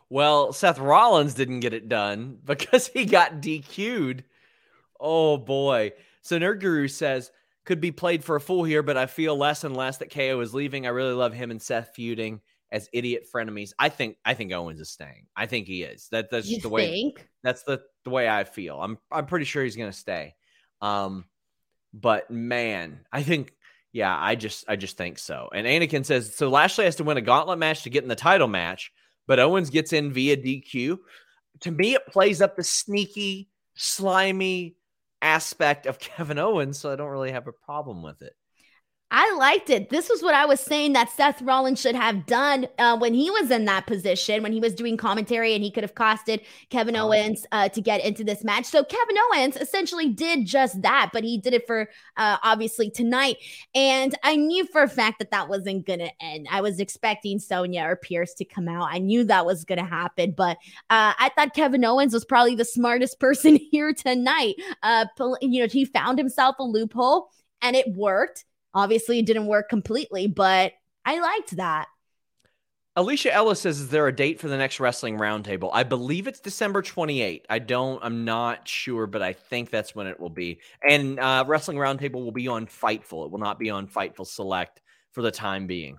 Well, Seth Rollins didn't get it done because he got DQ'd. Oh boy. So Nerd Guru says, could be played for a fool here, but I feel less and less that KO is leaving. I really love him and Seth feuding as idiot frenemies. I think I think Owens is staying. I think he is. That that's you the way think? that's the the way I feel. I'm I'm pretty sure he's gonna stay. Um but man, I think yeah, I just I just think so. And Anakin says so Lashley has to win a gauntlet match to get in the title match, but Owens gets in via DQ. To me, it plays up the sneaky, slimy, aspect of Kevin Owens, so I don't really have a problem with it. I liked it. This was what I was saying that Seth Rollins should have done uh, when he was in that position, when he was doing commentary, and he could have costed Kevin uh-huh. Owens uh, to get into this match. So Kevin Owens essentially did just that, but he did it for uh, obviously tonight. And I knew for a fact that that wasn't going to end. I was expecting Sonya or Pearce to come out. I knew that was going to happen, but uh, I thought Kevin Owens was probably the smartest person here tonight. Uh, you know, he found himself a loophole and it worked. Obviously, it didn't work completely, but I liked that. Alicia Ellis says, "Is there a date for the next wrestling roundtable?" I believe it's December 28. I don't. I'm not sure, but I think that's when it will be. And uh, wrestling roundtable will be on Fightful. It will not be on Fightful Select for the time being.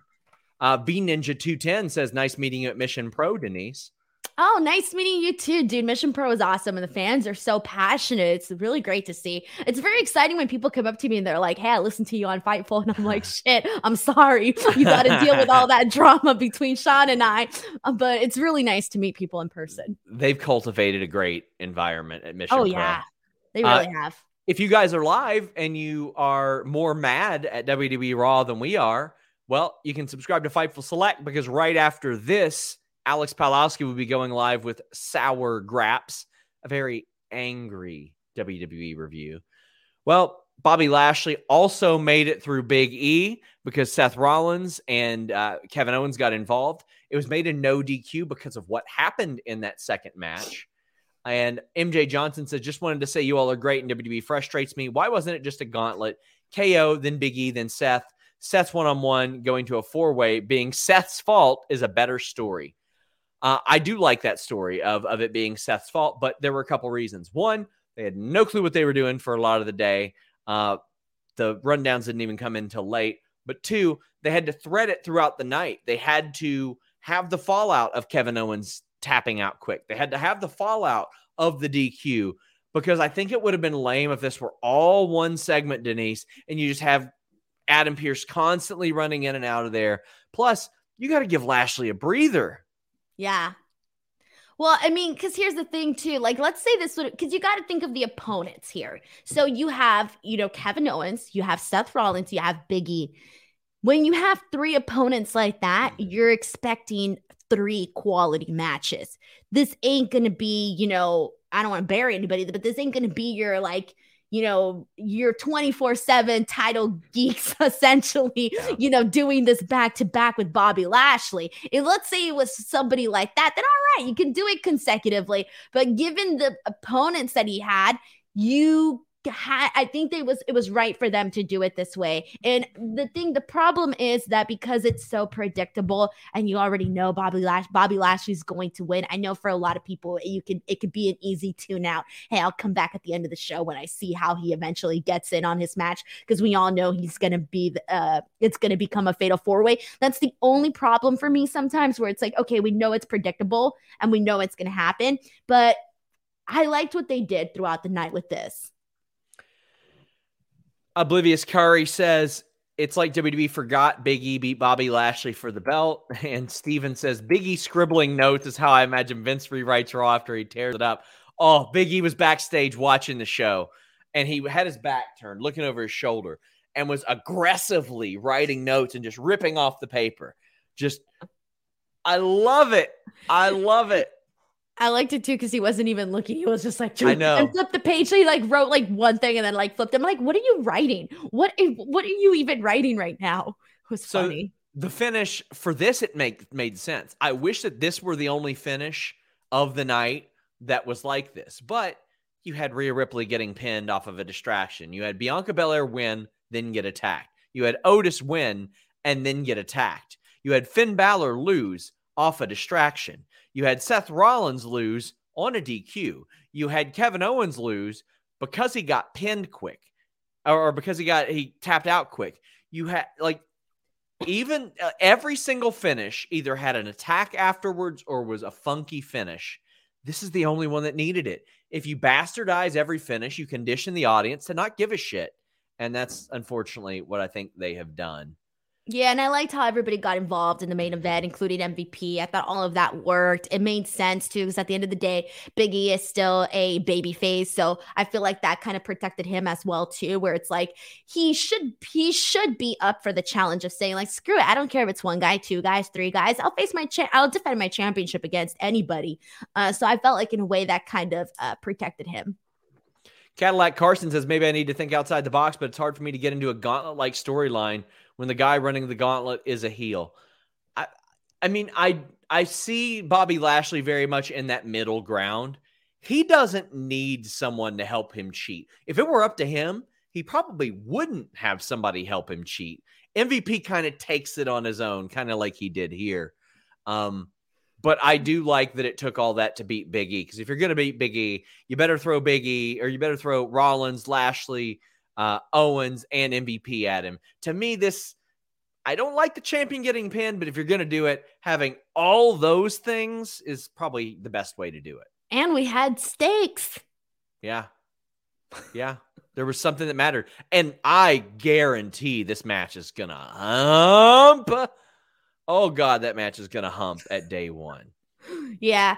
Uh, B Ninja 210 says, "Nice meeting you at Mission Pro, Denise." Oh, nice meeting you too, dude. Mission Pro is awesome, and the fans are so passionate. It's really great to see. It's very exciting when people come up to me and they're like, "Hey, I listened to you on Fightful," and I'm like, "Shit, I'm sorry. You got to deal with all that drama between Sean and I." Uh, but it's really nice to meet people in person. They've cultivated a great environment at Mission. Pro. Oh Pro. yeah, they really uh, have. If you guys are live and you are more mad at WWE Raw than we are, well, you can subscribe to Fightful Select because right after this Alex Palowski will be going live with Sour Grapes, a very angry WWE review. Well, Bobby Lashley also made it through Big E because Seth Rollins and uh, Kevin Owens got involved. It was made a no DQ because of what happened in that second match. And MJ Johnson says, just wanted to say you all are great and WWE frustrates me. Why wasn't it just a gauntlet? KO, then Big E, then Seth. Seth's one on one going to a four way being Seth's fault is a better story. Uh, I do like that story of, of it being Seth's fault, but there were a couple reasons. One, they had no clue what they were doing for a lot of the day. Uh, the rundowns didn't even come in until late. But two, they had to thread it throughout the night. They had to have the fallout of Kevin Owens tapping out quick. They had to have the fallout of the DQ because I think it would have been lame if this were all one segment, Denise, and you just have Adam Pearce constantly running in and out of there. Plus, you got to give Lashley a breather. Yeah. Well, I mean, because here's the thing, too. Like, let's say this would, because you got to think of the opponents here. So you have, you know, Kevin Owens, you have Seth Rollins, you have Biggie. When you have three opponents like that, you're expecting three quality matches. This ain't to be, you know, I don't want to bury anybody, but this ain't to be your like, you know, you're 24 7 title geeks essentially, yeah. you know, doing this back to back with Bobby Lashley. If let's say it was somebody like that, then all right, you can do it consecutively. But given the opponents that he had, you had, I think they was it was right for them to do it this way. And the thing, the problem is that because it's so predictable, and you already know Bobby Lash, Bobby Lashley's going to win. I know for a lot of people, you can it could be an easy tune out. Hey, I'll come back at the end of the show when I see how he eventually gets in on his match because we all know he's gonna be uh it's gonna become a fatal four way. That's the only problem for me sometimes where it's like, okay, we know it's predictable and we know it's gonna happen, but I liked what they did throughout the night with this. Oblivious Curry says it's like WWE forgot Big E beat Bobby Lashley for the belt. And Steven says Big E scribbling notes is how I imagine Vince rewrites Raw after he tears it up. Oh, Big E was backstage watching the show and he had his back turned, looking over his shoulder, and was aggressively writing notes and just ripping off the paper. Just, I love it. I love it. I liked it too because he wasn't even looking. He was just like, I know. and flipped the page. So he like wrote like one thing and then like flipped. I'm like, what are you writing? What what are you even writing right now? It was So- funny. The finish for this, it make, made sense. I wish that this were the only finish of the night that was like this, but you had Rhea Ripley getting pinned off of a distraction. You had Bianca Belair win, then get attacked. You had Otis win and then get attacked. You had Finn Balor lose off a distraction. You had Seth Rollins lose on a DQ. You had Kevin Owens lose because he got pinned quick or, because he got he tapped out quick. You had like even uh, every single finish either had an attack afterwards or was a funky finish. This is the only one that needed it. If you bastardize every finish, you condition the audience to not give a shit. And that's unfortunately what I think they have done. Yeah, and I liked how everybody got involved in the main event, including MVP. I thought all of that worked. It made sense too, because at the end of the day, Big E is still a baby face. So I feel like that kind of protected him as well too, where it's like he should he should be up for the challenge of saying like, screw it, I don't care if it's one guy, two guys, three guys. I'll face my cha- I'll defend my championship against anybody. Uh, so I felt like in a way that kind of uh, protected him. Cadillac Carson says maybe I need to think outside the box, but it's hard for me to get into a gauntlet like storyline when the guy running the gauntlet is a heel. I I mean, I I see Bobby Lashley very much in that middle ground. He doesn't need someone to help him cheat. If it were up to him, he probably wouldn't have somebody help him cheat. MVP kind of takes it on his own, kind of like he did here. Um, but I do like that it took all that to beat Big E because if you're going to beat Big E, you better throw Big E or you better throw Rollins, Lashley, uh, Owens, and MVP at him. To me, this I don't like the champion getting pinned, but if you're going to do it, having all those things is probably the best way to do it. And we had stakes. Yeah. Yeah. There was something that mattered. And I guarantee this match is going to hump. Oh, God, that match is going to hump at day one. Yeah.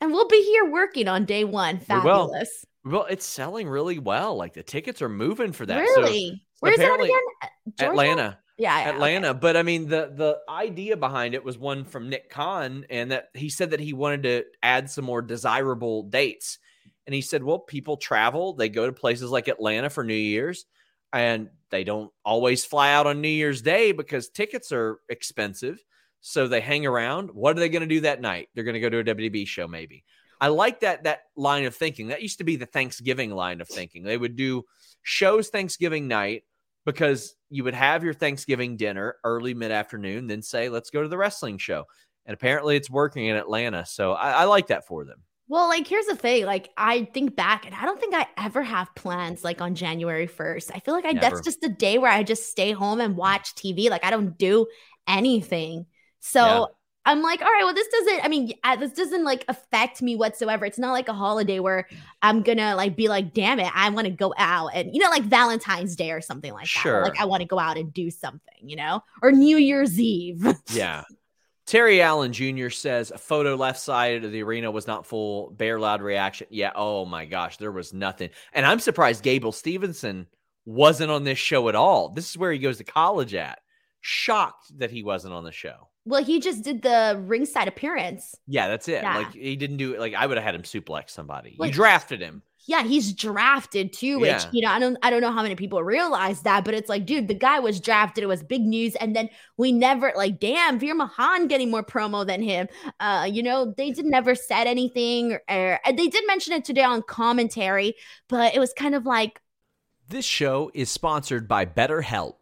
And we'll be here working on day one. Fabulous. Well, it's selling really well. Like the tickets are moving for that. So Really? Where's that again? Uh, Georgia? Atlanta. Yeah, yeah, Atlanta. okay. But I mean, the the idea behind it was one from Nick Khan, and that he said that he wanted to add some more desirable dates. And he said, well, people travel, they go to places like Atlanta for New Year's, and they don't always fly out on New Year's Day because tickets are expensive. So they hang around. What are they going to do that night? They're going to go to a WDB show, maybe. I like that that line of thinking. That used to be the Thanksgiving line of thinking. They would do shows Thanksgiving night because you would have your Thanksgiving dinner early mid afternoon, then say, let's go to the wrestling show. And apparently it's working in Atlanta. So I, I like that for them. Well, like here's the thing. Like I think back, and I don't think I ever have plans like on January 1st. I feel like I Never. that's just the day where I just stay home and watch TV. Like I don't do anything. So Yeah. I'm like, all right, well, this doesn't, I mean, uh, this doesn't like affect me whatsoever. It's not like a holiday where I'm gonna like be like, damn it, I want to go out and, you know, like Valentine's Day or something like that. Sure. Like I want to go out and do something, you know, or New Year's Eve. Yeah. Terry Allen Jr. says a photo left side of the arena was not full. Bear loud reaction. Yeah. Oh my gosh. There was nothing. And I'm surprised Gable Stevenson wasn't on this show at all. This is where he goes to college at. Shocked that he wasn't on the show. Well, he just did the ringside appearance. Yeah, that's it. Yeah. Like he didn't do it. Like I would have had him suplex somebody. Like- you drafted him. Yeah, he's drafted too, which Yeah. you know, I don't I don't know how many people realize that, but it's like, dude, the guy was drafted. It was big news. And then we never like, damn, Veer Mahaan getting more promo than him. Uh, you know, they did never said anything or, or they did mention it today on commentary, but it was kind of like, This show is sponsored by BetterHelp.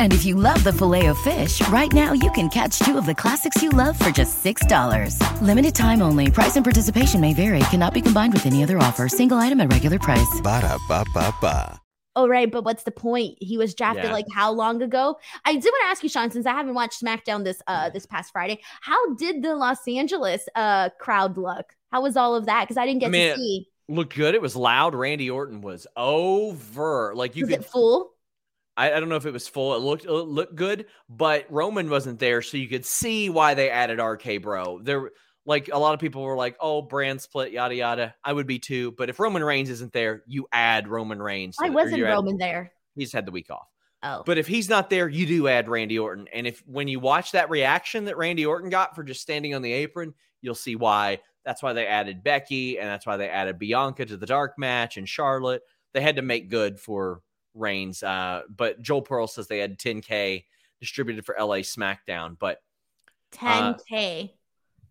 And if you love the filet of fish, right now you can catch two of the classics you love for just $6. Limited time only. Price and participation may vary. Cannot be combined with any other offer. Single item at regular price. Ba da ba ba ba. Oh, right. But what's the point? He was drafted Yeah. like how long ago? I did want to ask you, Sean, since I haven't watched SmackDown this uh this past Friday, how did the Los Angeles uh crowd look? How was all of that? Because I didn't get Man, to see. Looked good. It was loud. Randy Orton was over. Like you Was could it full? I, I don't know if it was full. It looked it looked good, but Roman wasn't there, so you could see why they added RK Bro. There, like a lot of people were like, "Oh, brand split, yada yada." I would be too, but if Roman Reigns isn't there, you add Roman Reigns. to Why the- or wasn't you add- Roman there? he's had the week off. Oh, But if he's not there, you do add Randy Orton. And if when you watch that reaction that Randy Orton got for just standing on the apron, you'll see why. That's why they added Becky, and that's why they added Bianca to the dark match and Charlotte. They had to make good for Reigns. Uh, but Joel Pearl says they had 10K distributed for LA SmackDown, but 10k.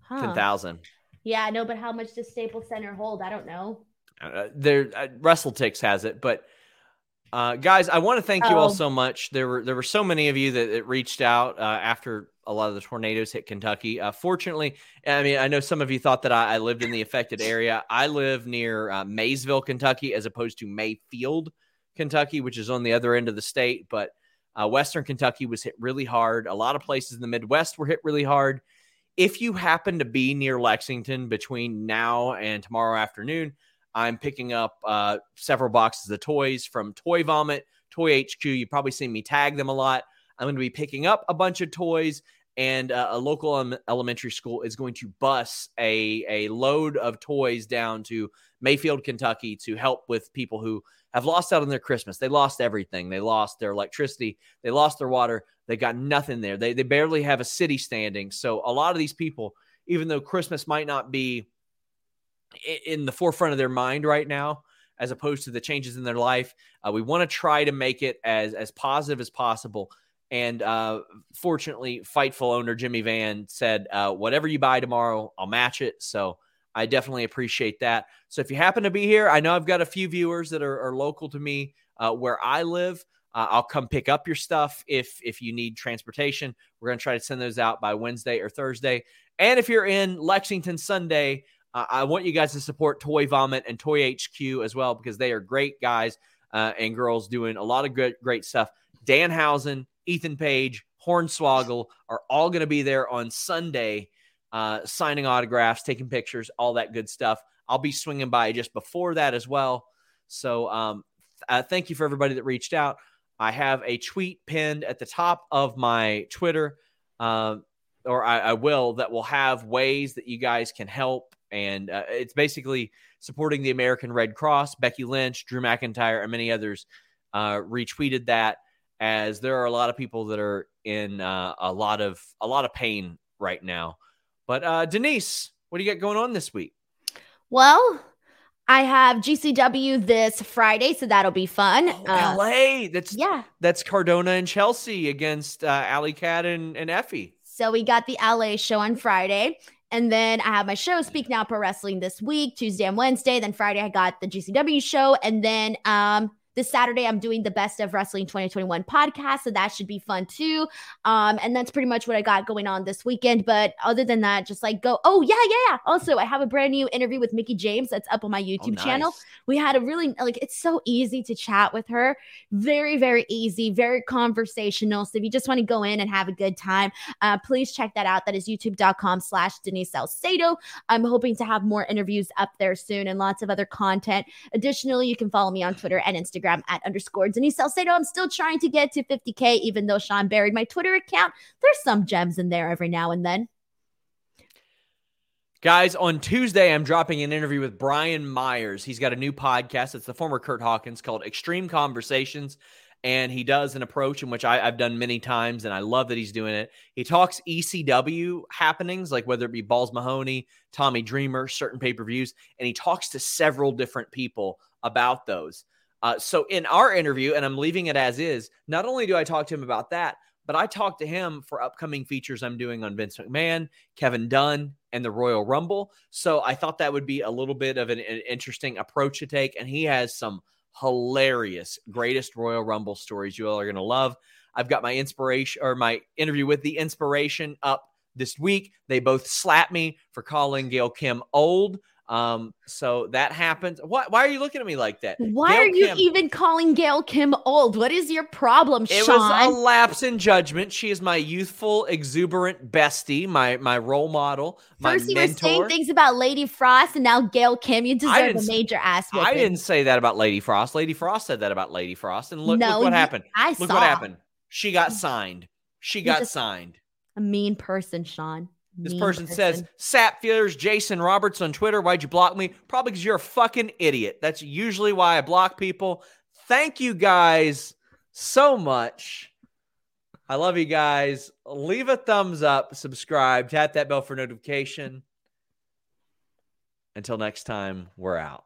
Huh. 10,000. Yeah, I know, but how much does Staples Center hold? I don't know. Uh, there, uh, WrestleTix has it, but uh, guys, I want to thank you all Oh. so much. There were there were so many of you that, that reached out uh, after a lot of the tornadoes hit Kentucky. Uh, fortunately, I mean, I know some of you thought that I, I lived in the affected area. I live near uh, Maysville, Kentucky, as opposed to Mayfield, Kentucky, which is on the other end of the state. But uh, Western Kentucky was hit really hard. A lot of places in the Midwest were hit really hard. If you happen to be near Lexington between now and tomorrow afternoon, I'm picking up uh, several boxes of toys from Toy Vomit, Toy HQ. You've probably seen me tag them a lot. I'm going to be picking up a bunch of toys, and uh, a local em- elementary school is going to bus a a load of toys down to Mayfield, Kentucky, to help with people who have lost out on their Christmas. They lost everything. They lost their electricity. They lost their water. They got nothing there. They they barely have a city standing. So a lot of these people, even though Christmas might not be in the forefront of their mind right now as opposed to the changes in their life uh, we want to try to make it as as positive as possible and uh, fortunately fightful owner jimmy van said uh, whatever you buy tomorrow i'll match it. So i definitely appreciate that. So if you happen to be here i know i've got a few viewers that are, are local to me uh, where i live. Uh, i'll come pick up your stuff if if you need transportation. We're going to try to send those out by wednesday or thursday. And if you're in lexington sunday uh, I want you guys to support Toy Vomit and Toy HQ as well because they are great guys uh, and girls doing a lot of good, great stuff. Danhausen, Ethan Page, Hornswoggle are all going to be there on Sunday, uh, signing autographs, taking pictures, all that good stuff. I'll be swinging by just before that as well. So, um, uh, thank you for everybody that reached out. I have a tweet pinned at the top of my Twitter, uh, or I, I will, that will have ways that you guys can help and uh, it's basically supporting the American Red Cross. Becky Lynch, Drew McIntyre, and many others uh, retweeted that as there are a lot of people that are in uh, a lot of a lot of pain right now. But uh, Denise, what do you got going on this week? Well, I have GCW this Friday, so that'll be fun. Oh, Uh, LA. That's yeah. that's Cardona and Chelsea against uh, Allie Katch and, and Effie. So we got the LA show on Friday. And then I have my show, Speak Now Pro Wrestling, this week, Tuesday and Wednesday. Then Friday, I got the GCW show. And then um, this Saturday, I'm doing the Best of Wrestling 2021 podcast. So that should be fun too. Um, and that's pretty much what I got going on this weekend. But other than that, just like go, oh, yeah, yeah, yeah. Also, I have a brand new interview with Mickie James that's up on my YouTube Oh, nice. channel. We had a really, like, it's so easy to chat with her. Very, very easy, very conversational. So if you just want to go in and have a good time, uh, please check that out. That is youtube.com slash Denise Salcedo. I'm hoping to have more interviews up there soon and lots of other content. Additionally, you can follow me on Twitter and Instagram at underscore Denise Salcedo. I'm still trying to get to 50K, even though Sean buried my Twitter account. There's some gems in there every now and then. Guys, on Tuesday, I'm dropping an interview with Brian Myers. He's got a new podcast. It's the former Kurt Hawkins called Extreme Conversations. And he does an approach in which I, I've done many times, and I love that he's doing it. He talks ECW happenings, like whether it be Balls Mahoney, Tommy Dreamer, certain pay per views, and he talks to several different people about those. Uh, so in our interview, and I'm leaving it as is, not only do I talk to him about that, but I talked to him for upcoming features I'm doing on Vince McMahon, Kevin Dunn, and the Royal Rumble. So I thought that would be a little bit of an, an interesting approach to take. And he has some hilarious greatest Royal Rumble stories you all are going to love. I've got my inspiration or my interview with the inspiration up this week. They both slapped me for calling Gail Kim old. Um, so that happened. Why, why are you looking at me like that? Why Gail are you Kim- even calling Gail Kim old? What is your problem, It Sean? was a lapse in judgment. She is my youthful, exuberant bestie, my my role model, my First, you were saying things about Lady Frost, and now Gail Kim. You deserve a major ass whipping. I didn't say that about Lady Frost. Lady Frost said that about Lady Frost, and look, No, look what you- happened. I Look saw. what happened. She got signed. She got signed. A mean person, Sean. This Mean person says, Sap Sapfears Jason Roberts on Twitter. Why'd you block me? Probably because you're a fucking idiot. That's usually why I block people. Thank you guys so much. I love you guys. Leave a thumbs up, subscribe, tap that bell for notification. Until next time, we're out.